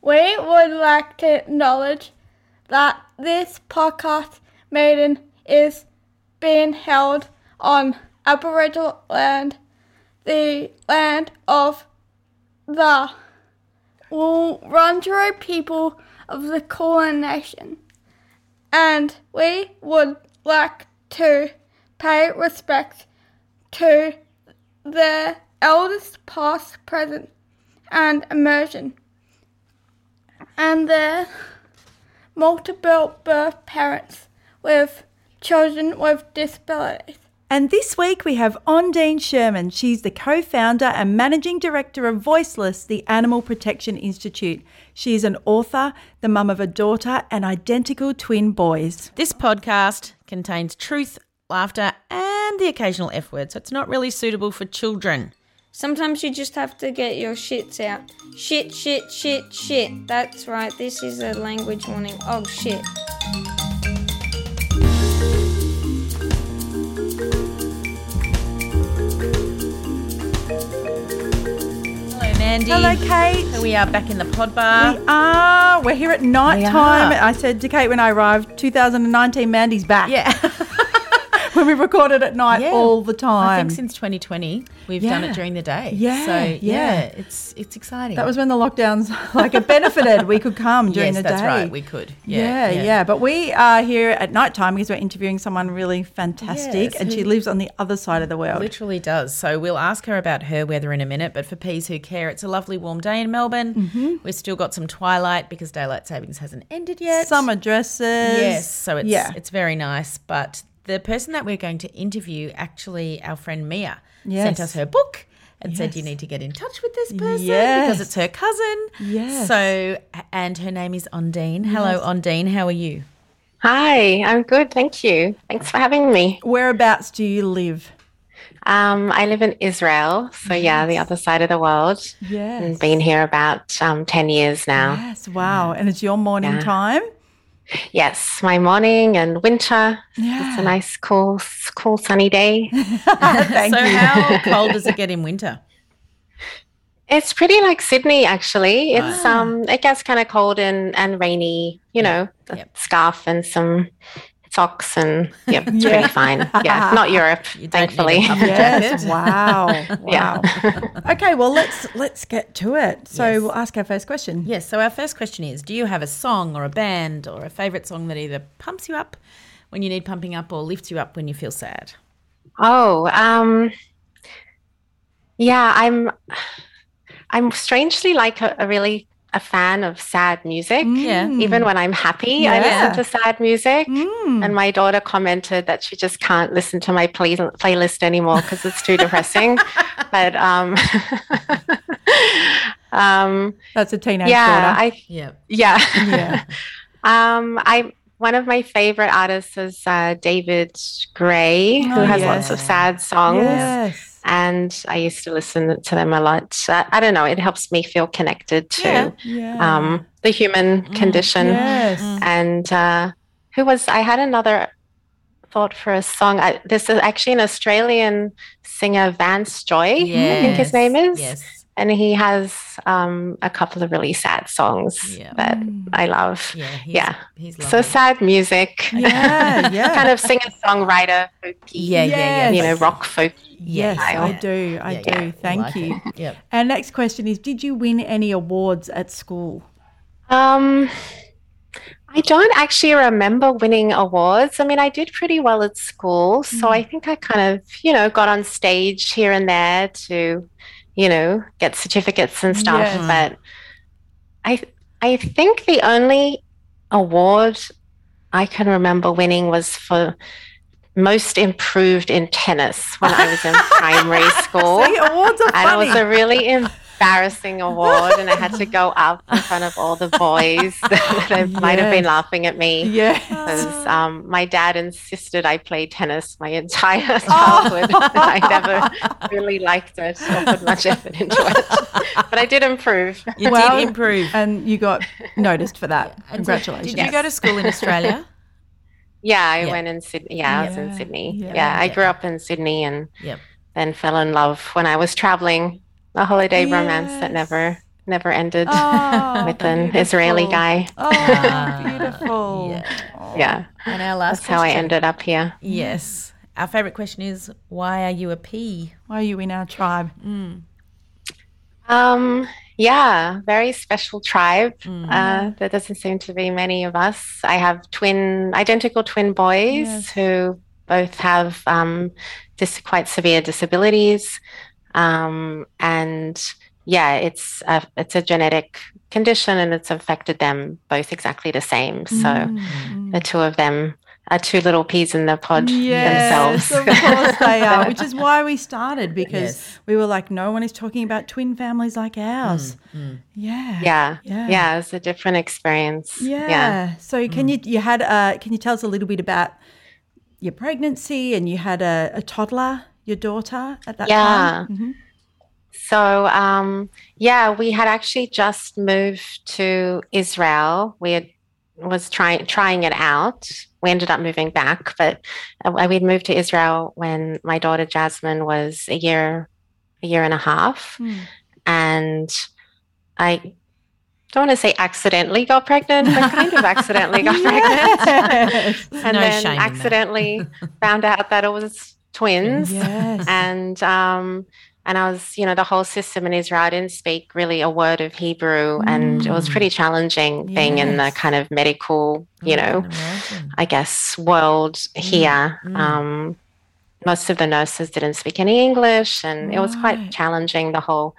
We would like to acknowledge that this podcast meeting is being held on Aboriginal land, the land of the Wurundjeri people of the Kulin Nation. And we would like to pay respect to the eldest past, present, and emerging and their multiple birth parents with children with disabilities. And this week we have Ondine Sherman. She's the co founder and managing director of Voiceless, the Animal Protection Institute. She is an author, the mum of a daughter, and identical twin boys. This podcast contains truth, laughter, and the occasional F word, so it's not really suitable for children. Sometimes you just have to get your shits out. Shit, shit, shit, shit. That's right, this is a language warning. Oh shit. Hello, Mandy. Hello, Kate. So we are back in the pod bar. We are. We're here at night We time. are. I said to Kate when I arrived, 2019, Mandy's back. yeah. when we recorded at night Yeah. all the time. I think since 2020 we've done it during the day. Yeah, So yeah, yeah. it's it's exciting. that was when the lockdowns like it benefited. we could come during yes, the day. that's right. We could. Yeah, Yeah, yeah, But we are here at night time because we're interviewing someone really fantastic, Yes, and she lives on the other side of the world. Literally does. So we'll ask her about her weather in a minute. But for peas who care, it's a lovely warm day in Melbourne. Mm-hmm. We've still got some twilight because daylight savings hasn't ended yet. Summer dresses. Yes, so it's yeah. it's very nice. But the person that we're going to interview, actually, our friend Mia Yes. sent us her book and said you need to get in touch with this person Yes. because it's her cousin. Yes. So and her name is Ondine. Hello, Ondine. How are you? Hi, I'm good, thank you. Thanks for having me. Whereabouts do you live? Um, I live in Israel, so yeah, the other side of the world. Yes. And been here about um, 10 years now. Yes. Wow. And it's your morning Yeah. time. Yes, my morning and winter. Yeah. It's a nice, cool, cool sunny day. Thank so you. how cold does it get in winter? It's pretty like Sydney, actually. It's um, it gets kind of cold and, and rainy. You know, Yep. scarf and some socks, and yeah, it's Yeah. pretty fine. Yeah, not Europe, You don't need a thankfully. puffer Yes. Wow. Wow. Yeah. okay. Well, let's let's get to it. So Yes. we'll ask our first question. Yes. So our first question is: Do you have a song or a band or a favorite song that either pumps you up when you need pumping up or lifts you up when you feel sad? Oh, um, yeah, I'm I'm strangely like a, a really a fan of sad music. Yeah. Even when I'm happy, I listen to sad music. Mm. And my daughter commented that she just can't listen to my play- playlist anymore because it's too depressing. but um, um, That's a teenage yeah, daughter. I Yeah. yeah. Yeah. um, I one of my favorite artists is uh, David Gray, who Oh, has yes. lots of sad songs. yes. And I used to listen to them a lot. Uh, I don't know, it helps me feel connected to Yeah. Yeah. um, the human condition. yes. And uh, who was, I had another thought for a song. I, this is actually an Australian singer, Vance Joy, I think his name is. Yes. And he has um, a couple of really sad songs Yeah. that I love. Yeah. He's, Yeah. He's So sad music. Yeah, yeah. kind of singer songwriter, Yeah, yeah, yeah. you know, rock folk. Yes, style. I do. I Yeah, do. yeah. Thank Like you. it. Yep. Our next question is Did you win any awards at school? Um, I don't actually remember winning awards. I mean, I did pretty well at school, so I think I kind of, you know, got on stage here and there to, you know, get certificates and stuff. Yes. But I, I think the only award I can remember winning was for most improved in tennis when I was in primary school. See, awards are And it was a really embarrassing award, and I had to go up in front of all the boys. they might have been laughing at me yes. because um, my dad insisted I play tennis my entire Oh. childhood. I never really liked it or put much effort into it, but I did improve. You Well, did improve. And you got noticed for that. And Congratulations. Did you go to school in Australia? Yeah, I Yeah. went in Sydney. Yeah, I was in Sydney. yeah. Yeah, I Yeah. grew up in Sydney and Yep. then fell in love when I was traveling. A holiday romance that never never ended Oh, with an Israeli guy. Oh, beautiful. yeah. Yeah, And our last that's how I ended up here. Yes. Our favourite question is why are you a Pea? Why are you in our tribe? Um, yeah, very special tribe. Mm. Uh, there doesn't seem to be many of us. I have twin, identical twin boys Yes. who both have um, dis- quite severe disabilities, um, and yeah, it's a, it's a genetic condition, and it's affected them both exactly the same. So Mm. the two of them are two little peas in the pod Yes, themselves. of course they are, which is why we started because Yes. we were like, no one is talking about twin families like ours. Yeah. yeah, Yeah. yeah, it's a different experience. Yeah. yeah. So can you you had uh can you tell us a little bit about your pregnancy and you had a, a toddler, your daughter at that Yeah. time? Mhm. So, um, yeah, we had actually just moved to Israel. We had, was trying trying it out. We ended up moving back, but uh, we'd moved to Israel when my daughter Jasmine was a year, a year and a half, Hmm. and I don't want to say accidentally got pregnant, but kind of accidentally got pregnant, and No then shame in that. accidentally found out that it was twins yes. and um and I was, you know, the whole system in Israel. I didn't speak really a word of Hebrew, and it was pretty challenging being in the kind of medical, you know. I guess world here. Um, most of the nurses didn't speak any English, and it was quite challenging the whole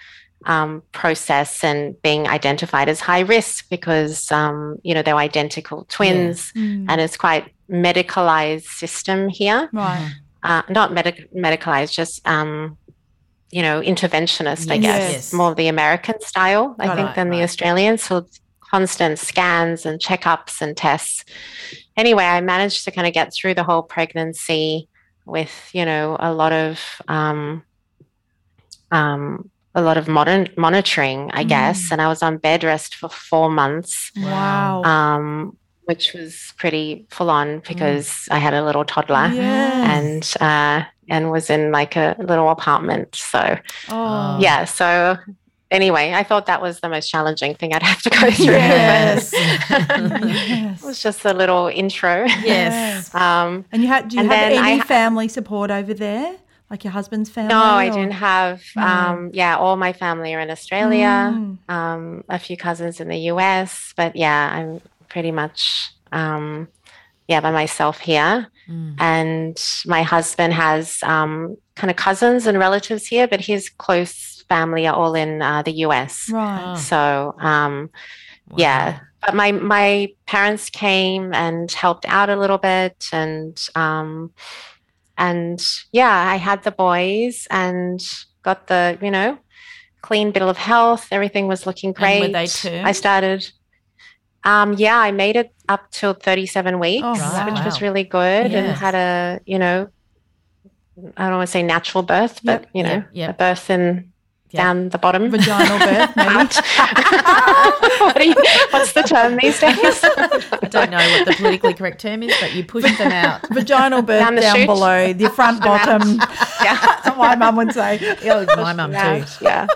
um, process and being identified as high risk because um, you know they were identical twins, Mm. and it's quite medicalized system here Right. Uh, not medic- medicalized, just um, you know, interventionist. I guess Yes. more of the American style, I Got think, it, than the right. Australian. So constant scans and checkups and tests. Anyway, I managed to kind of get through the whole pregnancy with you know a lot of um, um, a lot of modern monitoring, I guess, and I was on bed rest for four months Wow. um, which was pretty full on because I had a little toddler Yes. and uh, and was in like a little apartment. So oh. yeah, so anyway, I thought that was the most challenging thing I'd have to go through. Yes. Yes. it was just a little intro. Yes. Um, And you had do you have I any family support over there? Like your husband's family? no, I didn't have. No. Um, yeah, all my family are in Australia. Mm. Um, a few cousins in the US, but yeah, I'm pretty much um, yeah by myself here. And my husband has um, kind of cousins and relatives here, but his close family are all in uh, the US. Right. So um, yeah, but my my parents came and helped out a little bit, and um, and yeah, I had the boys and got the you know clean bill of health. Everything was looking great. were they term? I started. Um, yeah, I made it up till 37 weeks, Oh, which wow. was really good, and had a you know, I don't want to say natural birth, but Yep, you know, yep, yep. a birth in Yep. down the bottom. Vaginal birth, maybe. what you, what's the term these days? I don't know what the politically correct term is, but you push them out. Vaginal birth Down down, the chute. below, the front bottom. yeah. My mum would say. My mum too. yeah.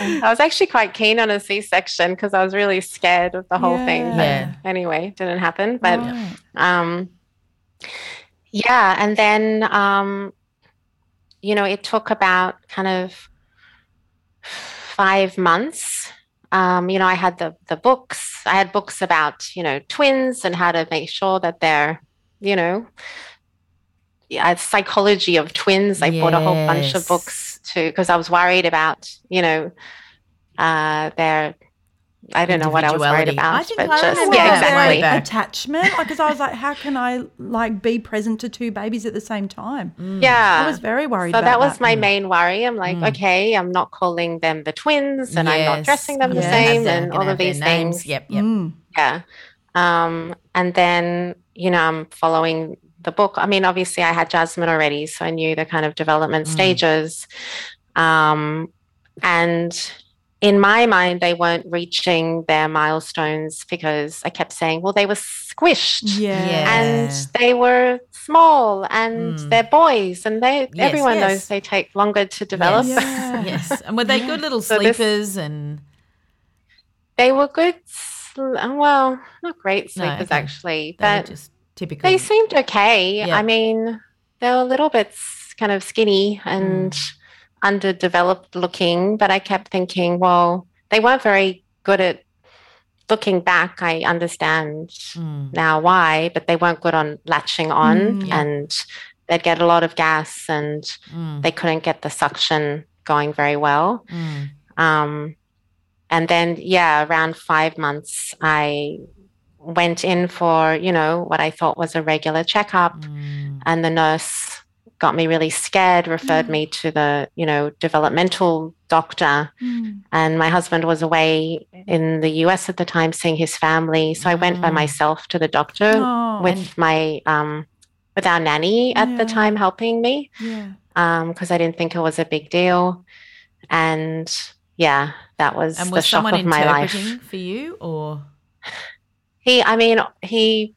I was actually quite keen on a C-section because I was really scared of the whole thing. But Yeah. anyway, didn't happen. But Right. um, yeah, and then um, you know, it took about kind of five months. Um, you know, I had the the books. I had books about you know twins and how to make sure that they're you know yeah, psychology of twins. I bought a whole bunch of books to because I was worried about you know uh, their I don't know what I was worried about, I think but I just yeah, exactly. Attachment, because I was like, how can I like be present to two babies at the same time? Yeah, I was very worried. so about that was my Mm. main worry. I'm like, Mm. okay, I'm not calling them the twins, and I'm not dressing them the same, them, and all of their these names. things. Yep, yep. Mm. Yeah. Um, and then, you know, I'm following the book. I mean, obviously, I had Jasmine already, so I knew the kind of development Mm. stages. Um, and in my mind, they weren't reaching their milestones because I kept saying, well, they were squished. Yeah. Yeah. And they were small and Mm. they're boys, and they Yes, everyone yes. knows they take longer to develop. Yes. Yeah. yes. And were they good little So this- sleepers and They were good, well, not great No, sleepers okay. actually, they but just typical? They seemed okay. Yeah. I mean, they were a little bit kind of skinny and Mm. underdeveloped looking, but I kept thinking, well, they weren't very good at looking back. I understand Mm. now why, but they weren't good on latching on Mm, yeah. and they'd get a lot of gas and Mm. they couldn't get the suction going very well. Mm. Um, and then, yeah, around five months, I went in for, you know, what I thought was a regular checkup. Mm. And the nurse got me really scared, referred me to the, you know, developmental doctor. Mm. And my husband was away in the US at the time seeing his family. So I went by Mm. myself to the doctor Oh, with my, um, with our nanny at the time helping me yeah. because I didn't think it was a big deal. And yeah, that was And the shock of my life. for you or He, I mean, he,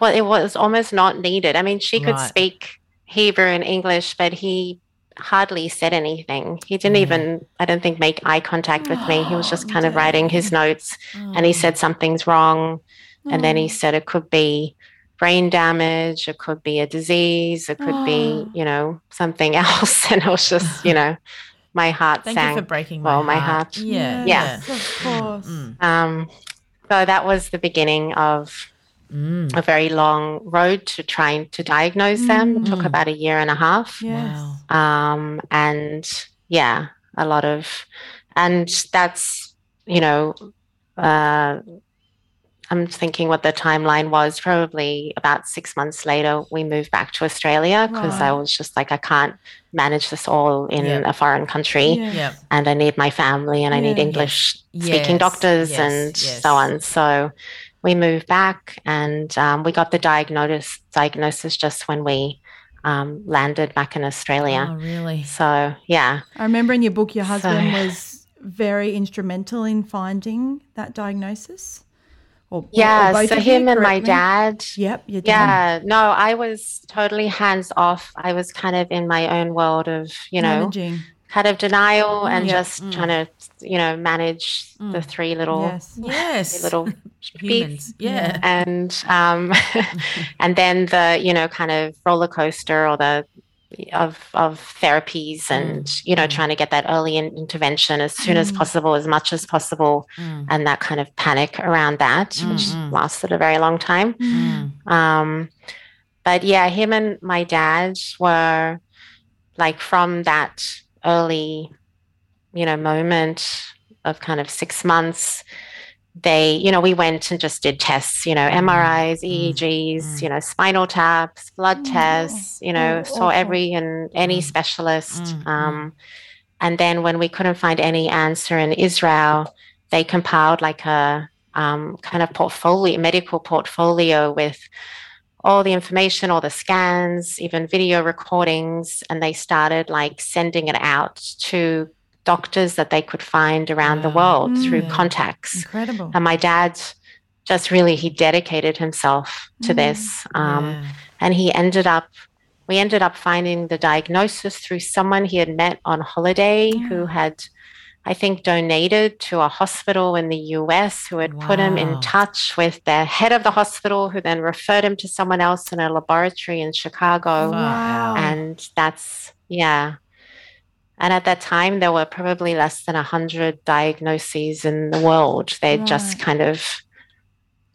well, it was almost not needed. I mean, she could Right. speak Hebrew and English, but he hardly said anything. He didn't Yeah. even, I don't think, make eye contact with me. He was just Oh, kind of writing his notes and he Oh. said something's wrong. And then he Oh. said it could be brain damage, it could be a disease, it could be, Oh. you know, something else. And it was just, you know, my heart Thank sank. you for breaking my well, my heart. heart. Yeah. Yeah. Yes, of course. Mm. Um, so that was the beginning of Mm. a very long road to trying to diagnose them. It took Mm. about a year and a half. Yes. Wow. Um, and yeah, a lot of, and that's, you know, uh, I'm thinking what the timeline was. Probably about six months later, we moved back to Australia because I was just like, I can't manage this all in Yeah. a foreign country Yeah. Yeah. and I need my family and I need English Yes. speaking doctors Yes, and so on. So we moved back and um, we got the diagnosis diagnosis just when we um, landed back in Australia. Oh, really? So yeah, I remember in your book, your husband So- was very instrumental in finding that diagnosis. Or, or- or yeah. both So of you, him and my me? dad. Yep, your dad. Yeah, no, I was totally hands off. I was kind of in my own world of, you know, Managing. kind of denial and Yeah. just Mm. trying to, you know, manage the three little Yes. Yes. little humans. Yeah. and um and then the you know kind of roller coaster or the of of therapies and you know trying to get that early in- intervention as soon as Mm. possible as much as possible Mm. and that kind of panic around that which Mm, mm. lasted a very long time Mm. um but yeah him and my dad were like from that early you know moment of kind of six months they you know we went and just did tests you know mris eegs mm. you know spinal taps blood Oh, tests you know oh, saw every and any Mm. specialist Mm, mm. um and then when we couldn't find any answer in Israel, they compiled like a um, kind of portfolio, medical portfolio with all the information, all the scans, even video recordings, and they started like sending it out to doctors that they could find around the world through contacts. Incredible. And my dad just really he dedicated himself to this, um, Yeah. and he ended up. We ended up finding the diagnosis through someone he had met on holiday who had, I think, donated to a hospital in the US who had put him in touch with the head of the hospital, who then referred him to someone else in a laboratory in Chicago. Wow. And that's, yeah. And at that time, there were probably less than 100 diagnoses in the world. They'd just kind of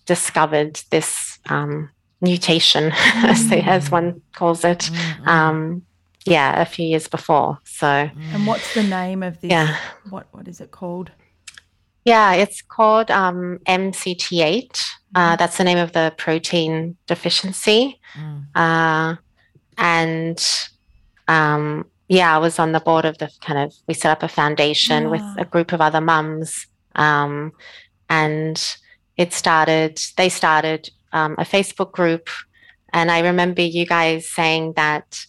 discovered this um, mutation, as, they, as one calls it, um, yeah, a few years before. So, And what's the name of this? Yeah. What What is it called? yeah, it's called um, MCT8. Uh, that's the name of the protein deficiency. Uh, and um, yeah, I was on the board of the kind of, we set up a foundation with a group of other mums. Um, and it started, they started um, a Facebook group. And I remember you guys saying that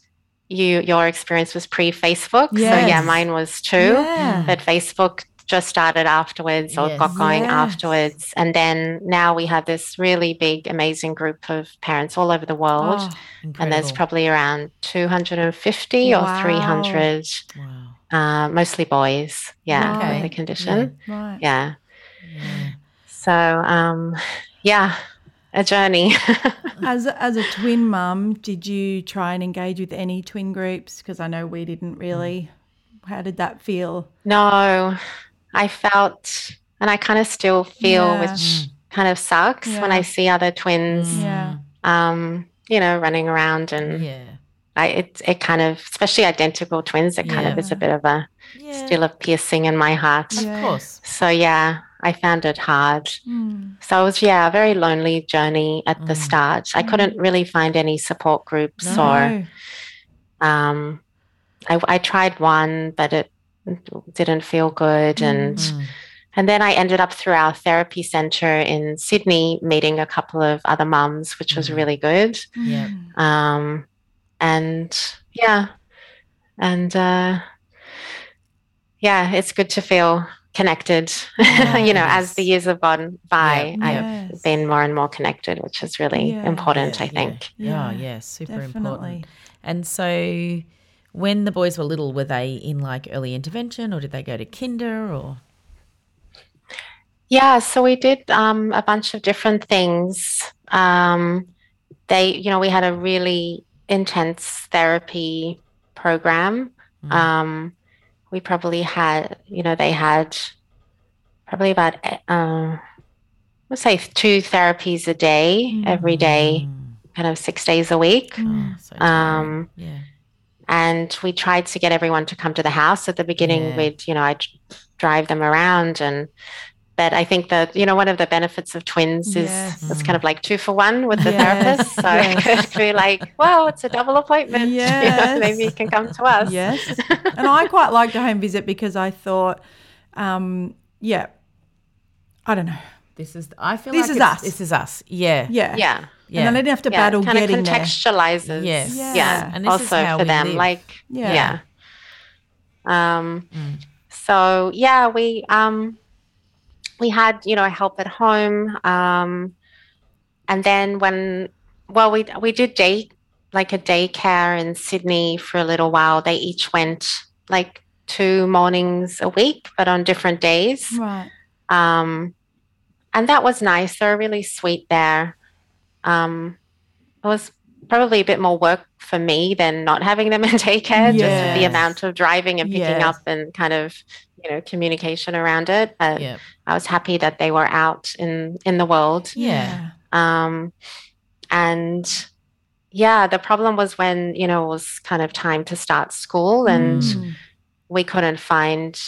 you your experience was pre Facebook. So yeah, mine was too. Yeah. But Facebook just started afterwards or Yes. got going Yes. afterwards. And then now we have this really big, amazing group of parents all over the world. Oh, and there's probably around 250 Wow. or 300, wow. uh, mostly boys. Yeah, Okay. with the condition. right. Yeah. Yeah. So, um, yeah, a journey. As a, as a twin mum, did you try and engage with any twin groups? Because I know we didn't really. How did that feel? no, I felt, and I kind of still feel, Yeah. which kind of sucks when I see other twins, Yeah. um, you know, running around and Yeah. I, it, it kind of, especially identical twins, it kind of is a bit of a Yeah. still a piercing in my heart. Yeah. Of course. So yeah, I found it hard. Mm. So it was yeah, a very lonely journey at the Mm. start. I couldn't really find any support groups or um I, I tried one, but it didn't feel good and Mm. and then I ended up through our therapy center in Sydney meeting a couple of other mums, which was Mhm. really good. Yeah. Um and yeah. And uh yeah, it's good to feel connected. you know, as the years have gone by, Yeah. I've Yes. been more and more connected, which is really Yeah. important, I Yeah, think. Yeah, Yeah, yeah, super definitely. important. And so when the boys were little, were they in like early intervention or did they go to kinder or Yeah, so we did um, a bunch of different things. Um, they, you know, we had a really intense therapy program. Um, we probably had, you know, they had probably about, uh, let's say two therapies a day, every day, kind of six days a week. Oh, so. Um, yeah. And we tried to get everyone to come to the house at the beginning Yeah. we'd you know i'd drive them around and but i think that you know one of the benefits of twins is Yes. it's kind of like two for one with the Yes, therapist so yes. it could be like well it's a double appointment You know, Yes. maybe you can come to us Yes. and I quite liked the home visit because I thought, um, yeah, I don't know. This is I feel This like is us. This is us. Yeah. Yeah. yeah Yeah. And then I didn't have to yeah battle kind of getting there. contextualizes Yes. Yeah. yeah And this is also how for we them live. like Yeah. yeah, um Mm. so yeah we um we had you know help at home um and then when well we we did day like a daycare in sydney for a little while they each went like two mornings a week but on different days Right. um, and that was nice. They were really sweet there. Um, it was probably a bit more work for me than not having them in daycare, just with the amount of driving and picking Yes. up and kind of, you know, communication around it. But Yeah. I was happy that they were out in in the world. Yeah. Um, and yeah, the problem was when you know it was kind of time to start school and Mm. we couldn't find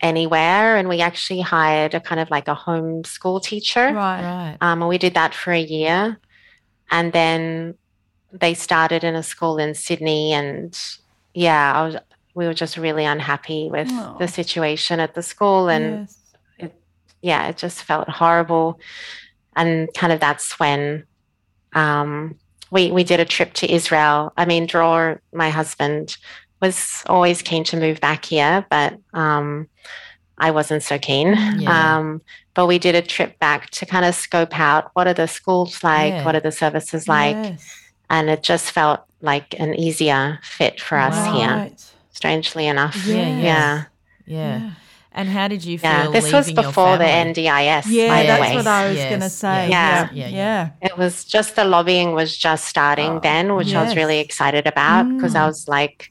anywhere and we actually hired a kind of like a home school teacher Right. Right. um, and we did that for a year and then they started in a school in sydney and yeah i was we were just really unhappy with the situation at the school and yes. yeah, it just felt horrible. And kind of that's when um, we we did a trip to Israel. I mean, Dror, my husband, was always keen to move back here, but um, I wasn't so keen. Yeah. Um, but we did a trip back to kind of scope out what are the schools like, Yeah. what are the services like, Yes. and it just felt like an easier fit for us here. Right. Strangely enough, Yeah, yeah, yeah. yeah. Yeah. And how did you feel? Yeah, this was leaving your before the? NDIS. Yeah, by the that's way. what I was Yes, going to say. yeah. Yeah, yeah. yeah. It was just the lobbying was just starting Oh, then, which I was really excited about because I Mm. was like,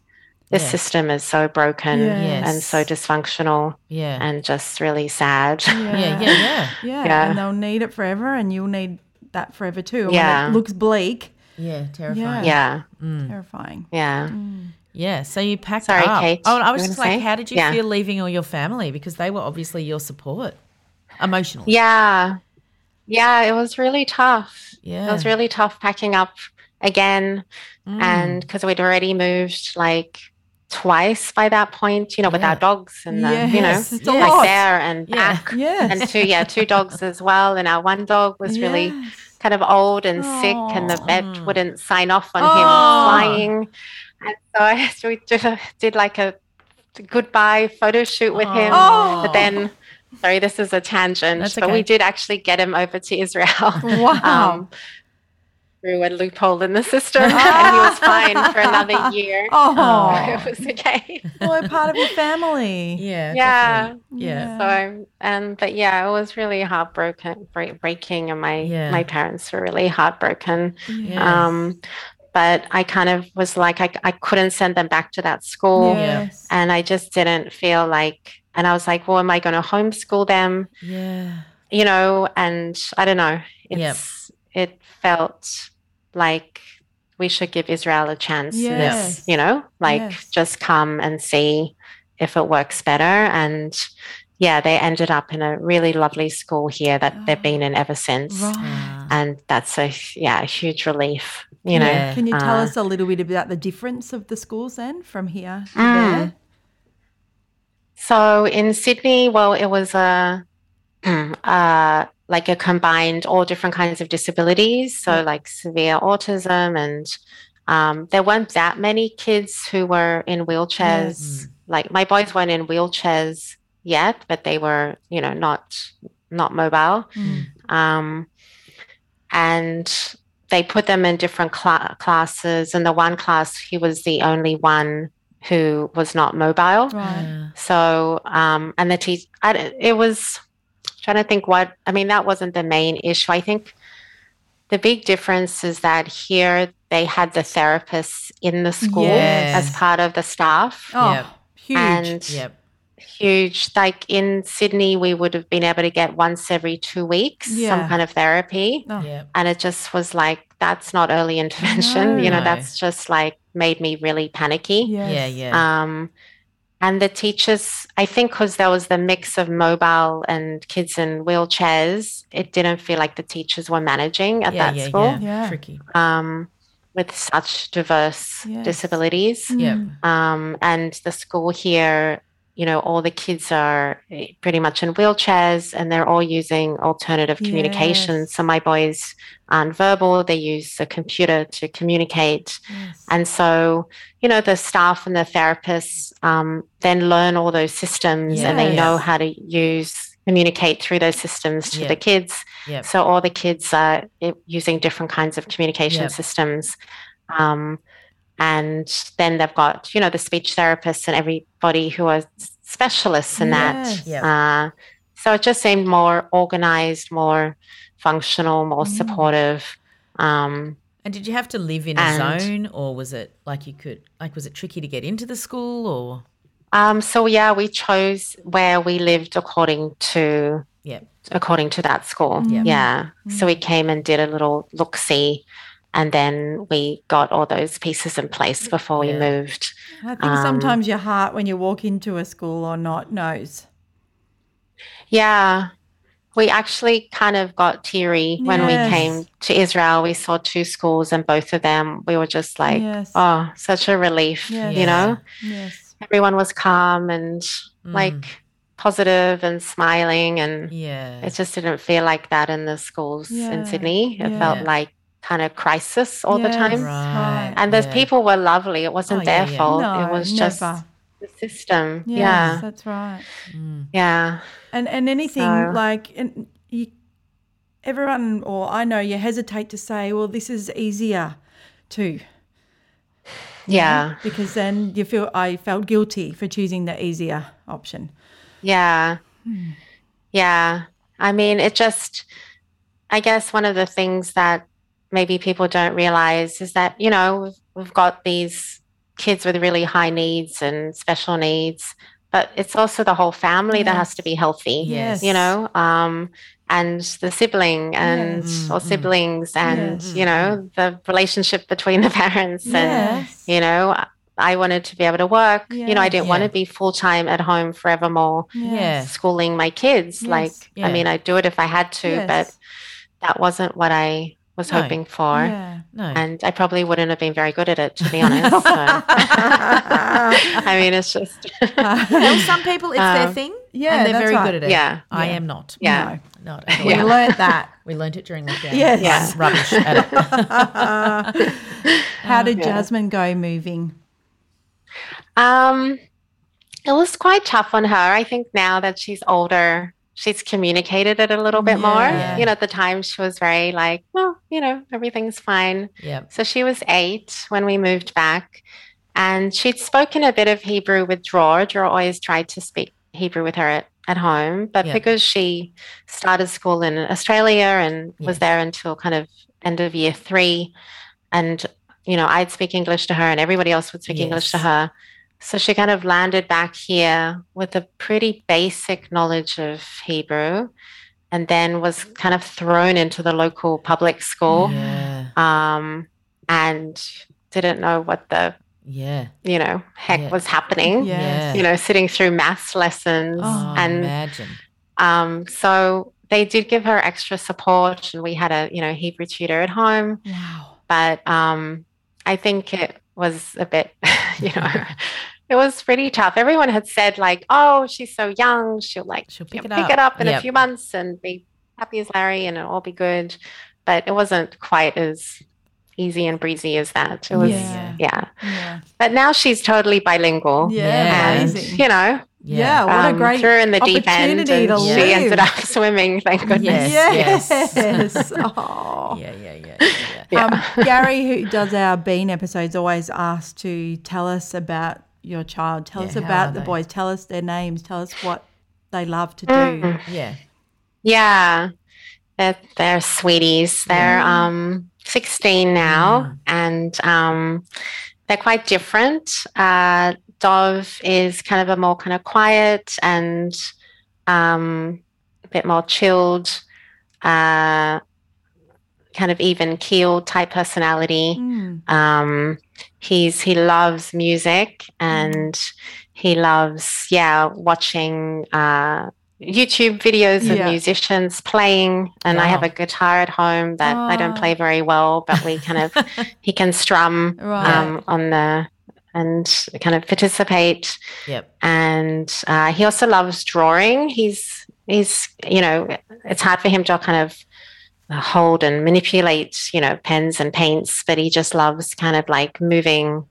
this Yeah. system is so broken Yes. and so dysfunctional Yeah. and just really sad. yeah, yeah, yeah. Yeah, Yeah. and they'll need it forever, and you'll need that forever too. Yeah. when it looks bleak, Yeah, terrifying. yeah, Mm. terrifying. yeah. Yeah, so you packed Sorry, up. Kate, Oh, I was just like, say? how did you Yeah. feel leaving all your family? Because they were obviously your support emotionally. Yeah. Yeah, it was really tough. Yeah. It was really tough packing up again. Mm. And because we'd already moved like twice by that point, you know, with Yeah. our dogs and, the, you know, Yes, like there and Yeah. back. Yes. And two, yeah, two dogs as well. And our one dog was really kind of old and sick, and the vet wouldn't sign off on him Oh. flying. And so I so we did, did like a goodbye photo shoot with him. Oh. But then, sorry, this is a tangent, That's but we did actually get him over to Israel. Wow. um, through a loophole in the system, and he was fine for another year. Oh. it was okay. Well, they're part of your family. Yeah. Yeah. definitely. Yeah. So, and but yeah, it was really heartbroken, break, breaking, and my Yeah. my parents were really heartbroken. Yeah. Um, but I kind of was like, I, I couldn't send them back to that school, Yes. and I just didn't feel like. And I was like, well, am I going to homeschool them? yeah. You know, and I don't know. Yep. It's it felt like we should give Israel a chance. Yes. this, you know, like Yes. just come and see if it works better. And yeah, they ended up in a really lovely school here that they've been in ever since. Right. And that's a yeah, a huge relief, you know. Yeah. Can you tell Uh, us a little bit about the difference of the schools then from here to Mm. there? So in Sydney, well, it was a uh, like a combined all different kinds of disabilities. So like severe autism, and um, there weren't that many kids who were in wheelchairs. Like my boys weren't in wheelchairs yet, but they were, you know, not not mobile. Mm. Um, and they put them in different cla- classes. And the one class, he was the only one who was not mobile. Right. So, um, and the teach, I, d- it was trying to think what, I mean, that wasn't the main issue. I think the big difference is that here they had the therapists in the school Yes. as part of the staff. Oh, Yep. huge. And Yep. huge, like in Sydney, we would have been able to get once every two weeks Yeah. some kind of therapy. Oh. Yep. And it just was like, that's not early intervention. No. You know, No. that's just like made me really panicky. Yes. Yeah. Yeah. Um, and the teachers, I think, because there was the mix of mobile and kids in wheelchairs, it didn't feel like the teachers were managing at yeah. that yeah. school Yeah. Yeah. Tricky. um, with such diverse Yes. disabilities. Yep. Mm. Um, and the school here, you know, all the kids are eh, pretty much in wheelchairs and they're all using alternative communication. Yes. So my boys aren't verbal, they use a computer to communicate. Yes. And so, you know, the staff and the therapists um, then learn all those systems and they know how to use, communicate through those systems to Yeah. the kids. Yep. So all the kids are eh, using different kinds of communication Yep. systems. Um, and then they've got, you know, the speech therapists and everybody who are specialists in Yes. that. Yep. Uh, so it just seemed more organized, more functional, more Mm. supportive. Um, And did you have to live in a zone, or was it like you could, like, was it tricky to get into the school, or? Um, so yeah, we chose where we lived according to Yep. according to that school. Yeah. Yeah. So we came and did a little look see, and then we got all those pieces in place before we Yeah. moved. I think Um, sometimes your heart, when you walk into a school or not, knows. Yeah. We actually kind of got teary when we came to Israel. We saw two schools, and both of them, we were just like, Yes. oh, such a relief, Yes. you know? Yes. everyone was calm and like positive and smiling and Yeah. it just didn't feel like that in the schools Yeah, in Sydney. It yeah. felt like kind of crisis all the time. Right. And those yeah. people were lovely. It wasn't Oh, their yeah. fault. No, it was just the system. Yes, Yeah. that's right. Mm. Yeah. And and anything So- like and you, everyone or I know you hesitate to say, well, this is easier too, Yeah. because then you feel I felt guilty for choosing the easier option. Yeah. Hmm. Yeah. I mean, it just, I guess one of the things that maybe people don't realize is that, you know, we've, we've got these kids with really high needs and special needs, but it's also the whole family that has to be healthy, Yes. you know, um, and the sibling and Yes. or siblings and, Yes. you know, the relationship between the parents and, Yes. you know, I wanted to be able to work. You know, I didn't want to be full time at home forevermore Yeah. schooling my kids. Yes. Like, Yeah. I mean, I'd do it if I had to, Yes. but that wasn't what I was No. hoping for. Yeah. No. And I probably wouldn't have been very good at it, to be honest. So. I mean, it's just, well, some people, it's their Um, thing. yeah, and they're very right. good at it. Yeah. I Yeah. am not. yeah. Not at all. We learnt that. We learnt it during lockdown. Yes. Yeah. Rubbish at it. How did Jasmine go moving? Um, it was quite tough on her. I think now that she's older, she's communicated it a little bit Yeah. more. You know, at the time she was very like, well, you know, everything's fine. yeah. So she was eight when we moved back, and she'd spoken a bit of Hebrew with Dror. Dror always tried to speak Hebrew with her at, at home, but Yeah. because she started school in Australia and was there until kind of end of year three, and you know, I'd speak English to her, and everybody else would speak English to her. So she kind of landed back here with a pretty basic knowledge of Hebrew, and then was kind of thrown into the local public school Yeah. um, and didn't know what the Yeah. you know heck Yeah. was happening. Yeah. You know, sitting through maths lessons, Oh, and imagine. um, so they did give her extra support, and we had a you know Hebrew tutor at home, Wow. but um, I think it was a bit, you know. It was pretty tough. Everyone had said like, "Oh, she's so young; she'll like She'll you pick know, it pick up." it up in Yep. a few months and be happy as Larry, and it'll all be good." But it wasn't quite as easy and breezy as that. It was, Yeah. yeah. Yeah. But now she's totally bilingual. Yeah. Yeah. and Amazing. you know, Yeah. what a um, great threw in the deep end, opportunity and to she live. ended up swimming. Thank goodness. Yes. Yes. oh. Yeah, yeah, yeah, yeah, yeah. Yeah. Um, Gary, who does our Bean episodes, always asks to tell us about your child. Tell Yeah, us about the they? boys. Tell us their names. Tell us what they love to do. Mm. yeah. Yeah. They're, they're sweeties. They're um 16 now and um they're quite different. Uh Dov is kind of a more kind of quiet and um a bit more chilled, uh kind of even keel type personality. Mm. Um, he's he loves music and he loves yeah watching uh, YouTube videos of Yeah. musicians playing. And I have a guitar at home that I don't play very well, but we kind of he can strum Right. um, on the and kind of participate. Yep. And uh, he also loves drawing. He's he's you know it's hard for him to kind of hold and manipulate you know pens and paints, but he just loves kind of like moving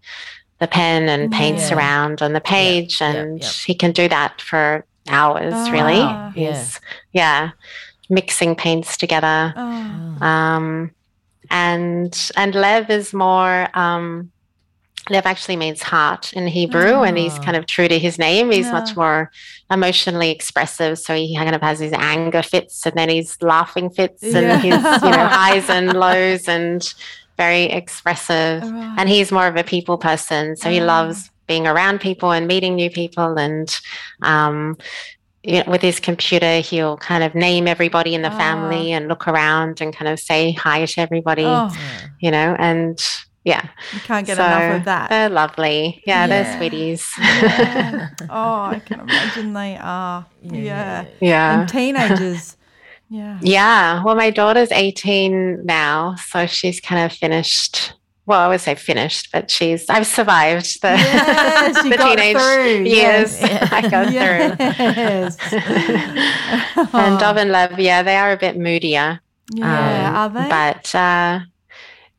the pen and paints Yeah. around on the page, yep, and yep. he can do that for hours. Oh, really, wow. he's yeah mixing paints together. Oh. Um, and and Lev is more. Um, Lev actually means heart in Hebrew, and he's Ah. kind of true to his name. He's Yeah. much more emotionally expressive, so he kind of has his anger fits, and then his laughing fits, Yeah. and his you know highs and lows, and very expressive. Right. And he's more of a people person, so he Ah. loves being around people and meeting new people, and um, you know, with his computer, he'll kind of name everybody in the Ah. family and look around and kind of say hi to everybody, Oh, you know, and yeah. you can't get So enough of that. They're lovely. Yeah, Yeah. they're sweeties. Yeah. oh, I can imagine they are. Yeah. yeah. And teenagers. Yeah. Yeah. Well, my daughter's 18 now, so she's kind of finished well, I would say finished, but she's I've survived the, Yes, the teenage through. years. Yes. I got Yes. through. and Dov and Love, yeah, they are a bit moodier. Yeah, Um, are they? But uh,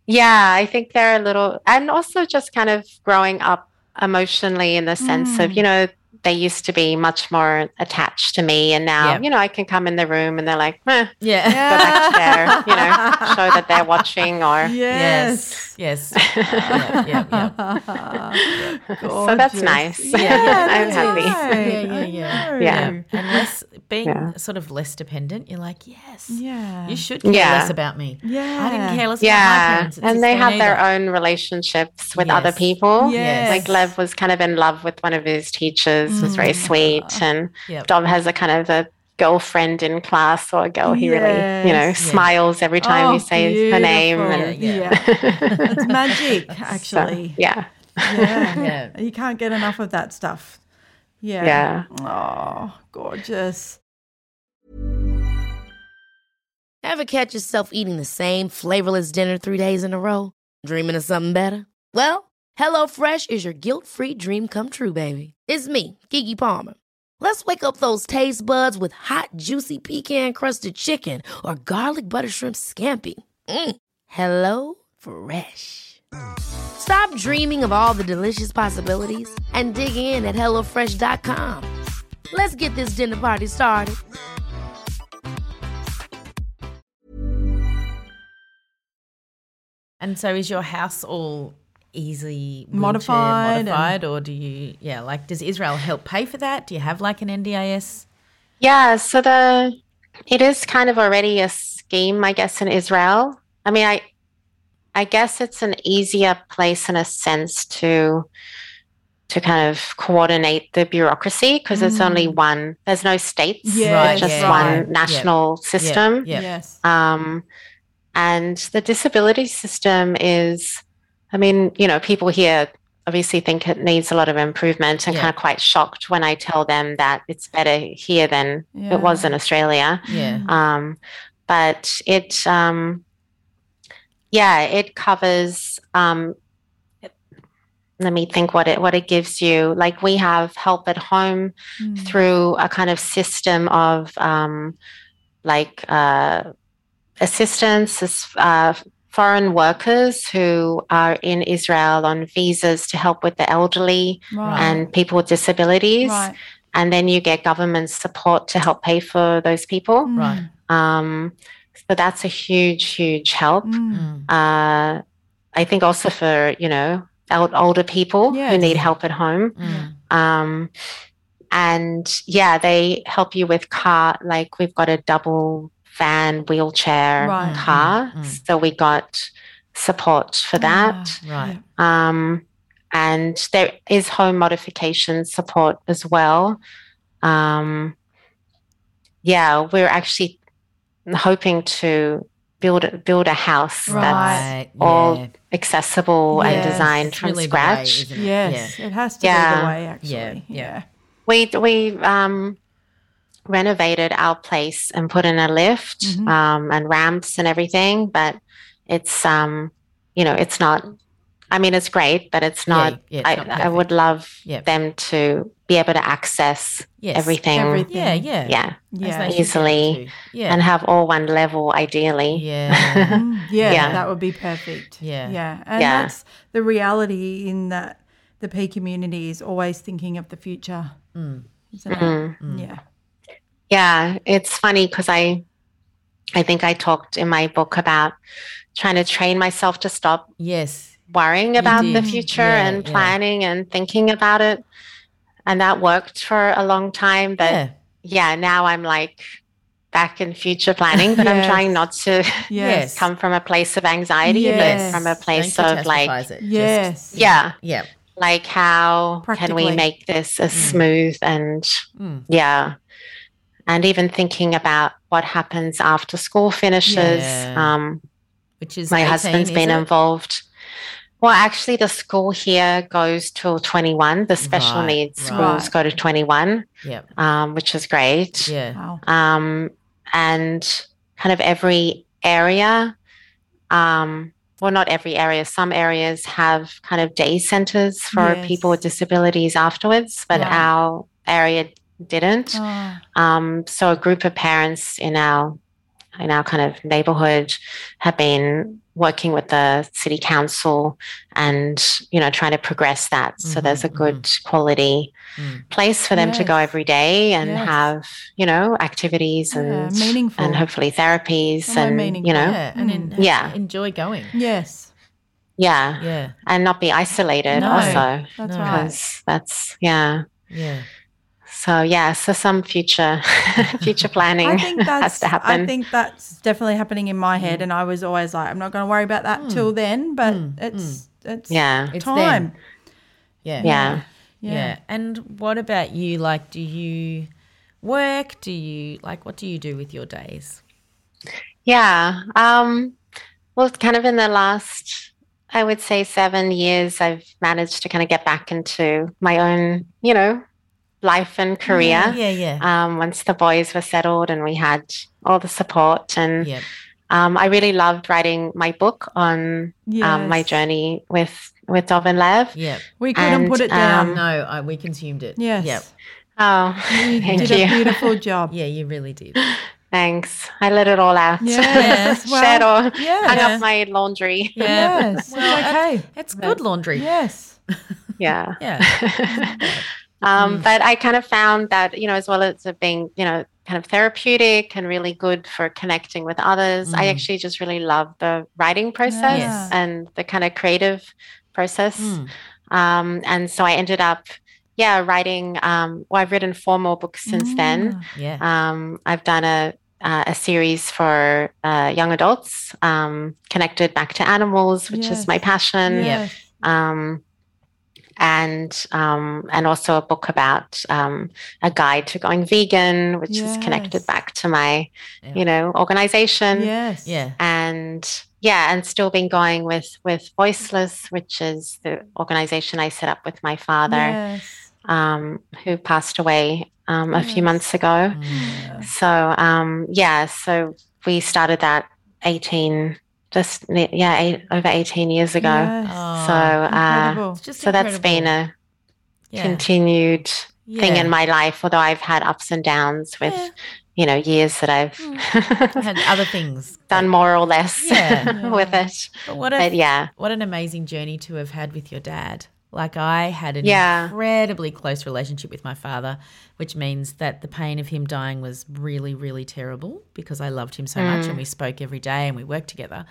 yeah, I think they're a little, and also just kind of growing up emotionally in the sense of, Mm. you know, they used to be much more attached to me, and now, Yep. you know, I can come in the room and they're like, eh, Yeah. go back there, you know, show that they're watching or. yes. Yes. yeah, yeah, yeah. So that's nice. Yeah, I'm happy. right. Yeah, yeah, yeah. know. Yeah. And less being Yeah. sort of less dependent, you're like, yes, Yeah. you should care Yeah. less about me. Yeah. I didn't care less about my Yeah, parents. It's and they don't have their own relationships with other people. Yes. Like Lev was kind of in love with one of his teachers, was very mm. sweet, and Yep. Dov has a kind of a girlfriend in class or a girl he really, you know, Yes. smiles every time Oh, he says her name. beautiful. And Yeah, It's magic, so, actually. yeah, yeah. Yeah. You can't get enough of that stuff. Yeah. yeah. Oh, gorgeous. Ever catch yourself eating the same flavorless dinner three days in a row? Dreaming of something better? Well, HelloFresh is your guilt free dream come true, baby. It's me, Keke Palmer. Let's wake up those taste buds with hot, juicy pecan crusted chicken or garlic butter shrimp scampi. Mm. Hello Fresh. Stop dreaming of all the delicious possibilities and dig in at HelloFresh.com. Let's get this dinner party started. And so is your house all easily Modified modified or do you yeah, like does Israel help pay for that? Do you have like an NDIS? Yeah, so the it is kind of already a scheme, I guess, in Israel. I mean, I I guess it's an easier place in a sense to to kind of coordinate the bureaucracy because it's only one. There's no states, Yes, Right, just yeah, one yeah, yeah. national system. Yeah. Yes. Um, and the disability system is, I mean, you know, people here obviously think it needs a lot of improvement and Yeah. kind of quite shocked when I tell them that it's better here than it was in Australia. Yeah. Um, but it, um, yeah, it covers. Um, let me think what it what it gives you. Like we have help at home Mm. through a kind of system of um, like uh, assistance, uh, foreign workers who are in Israel on visas to help with the elderly Right. and people with disabilities. right. And then you get government support to help pay for those people. Right. Um, so that's a huge, huge help. Mm. Mm. Uh, I think also for, you know, el- older people who need help at home. Mm. Um, and yeah, they help you with car. Like we've got a double van wheelchair Right. car, Mm, mm. so we got support for that. Right. Um, and there is home modification support as well. Um, yeah, we're actually hoping to build build a house that's Right. all yeah. accessible and designed It's from really the way, scratch. isn't it? Yes. It has to be Yeah. the way, actually. Yeah, Yeah. yeah. We we um, renovated our place and put in a lift Mhm. um, and ramps and everything, but it's um, you know it's not. I mean, it's great, but it's not. yeah, it's I, not I would love Yeah. them to be able to access Yes. everything, Everything. Yeah, yeah. yeah, Yeah. they should be able Easily. Yeah. and have all one level ideally. yeah. Mm, yeah, Yeah. that would be perfect. Yeah. Yeah. And Yeah. that's the reality in that the Pea community is always thinking of the future, Mm. isn't it? Mm. Yeah. Yeah, it's funny because I, I think I talked in my book about trying to train myself to stop Yes. worrying about the future Yeah, and yeah. planning and thinking about it. And that worked for a long time. But yeah. yeah, now I'm like back in future planning, but I'm trying not to Yes. come from a place of anxiety, Yes. but from a place of like, it. Just- Yes. yeah, yeah. like how can we make this as smooth and Mm. yeah. And even thinking about what happens after school finishes. Yeah. Um, Which is my 18, husband's is been it? involved. Well, actually, the school here goes till 21. The special Right, needs right. schools go to 21, Yeah. um, which is great. Yeah. Wow. Um, and kind of every area um, well, not every area, some areas have kind of day centers for people with disabilities afterwards, but Right. our area didn't. Oh, Um, so a group of parents in our in our kind of neighborhood have been working with the city council and you know trying to progress that so Mhm, there's a good quality Mm. place for them to go every day and Yes. have you know activities Yeah, and meaningful. and hopefully therapies Somewhere and meaningful. you know Yeah, and en- Mm. Yeah. enjoy going. yes, yeah Yeah, and not be isolated No. also that's No. right. that's yeah yeah. So yeah so some future future planning I think that's has to happen I think that's definitely happening in my head, and I was always like, I'm not going to worry about that till then. But Mm, it's it's yeah It's time. Yeah. yeah Yeah. And what about you? Like, do you work? Do you like what do you do with your days? Yeah. Um, well, kind of in the last, I would say, seven years, I've managed to kind of get back into my own, you know, life and career. Yeah, yeah. Um, once the boys were settled and we had all the support, and yeah. um, I really loved writing my book on um, my journey with with Dov and Lev. Yeah. We couldn't And, put it down. um, No, I, we consumed it. yes, Yeah. Oh, you thank did a you. beautiful job. Yeah, you really did. Thanks. I let it all out. Yes, well, Shared all, yeah. hung up my laundry. Yes, Well, okay. It's good laundry. Yes, Yeah. Yeah. Um, But I kind of found that, you know, as well as it being, you know, kind of therapeutic and really good for connecting with others, I Mm. actually just really love the writing process Yes. and the kind of creative process. Mm. Um, and so I ended up, yeah, writing. Um, well, I've written four more books since then. Yeah. Um, I've done a uh, a series for uh, young adults, um, connected back to animals, which Yes. is my passion Yeah. um, and um, and also a book about um, a guide to going vegan, which is connected back to my, Yeah. you know, organization. yes, Yeah. And yeah, and still been going with with Voiceless, which is the organization I set up with my father, Yes. um, who passed away um, a few months ago. Mm. So um, yeah, so we started that eighteen, just yeah, eight, over eighteen years ago. Yes. Oh, So uh, Incredible. so that's been a yeah. continued thing in my life, although I've had ups and downs with, Yeah. you know, years that I've had other things done more or less Yeah. with it. But what a But yeah, what an amazing journey to have had with your dad. Like I had an Yeah. incredibly close relationship with my father, which means that the pain of him dying was really, really terrible because I loved him so much and mm. we spoke every day and we worked together.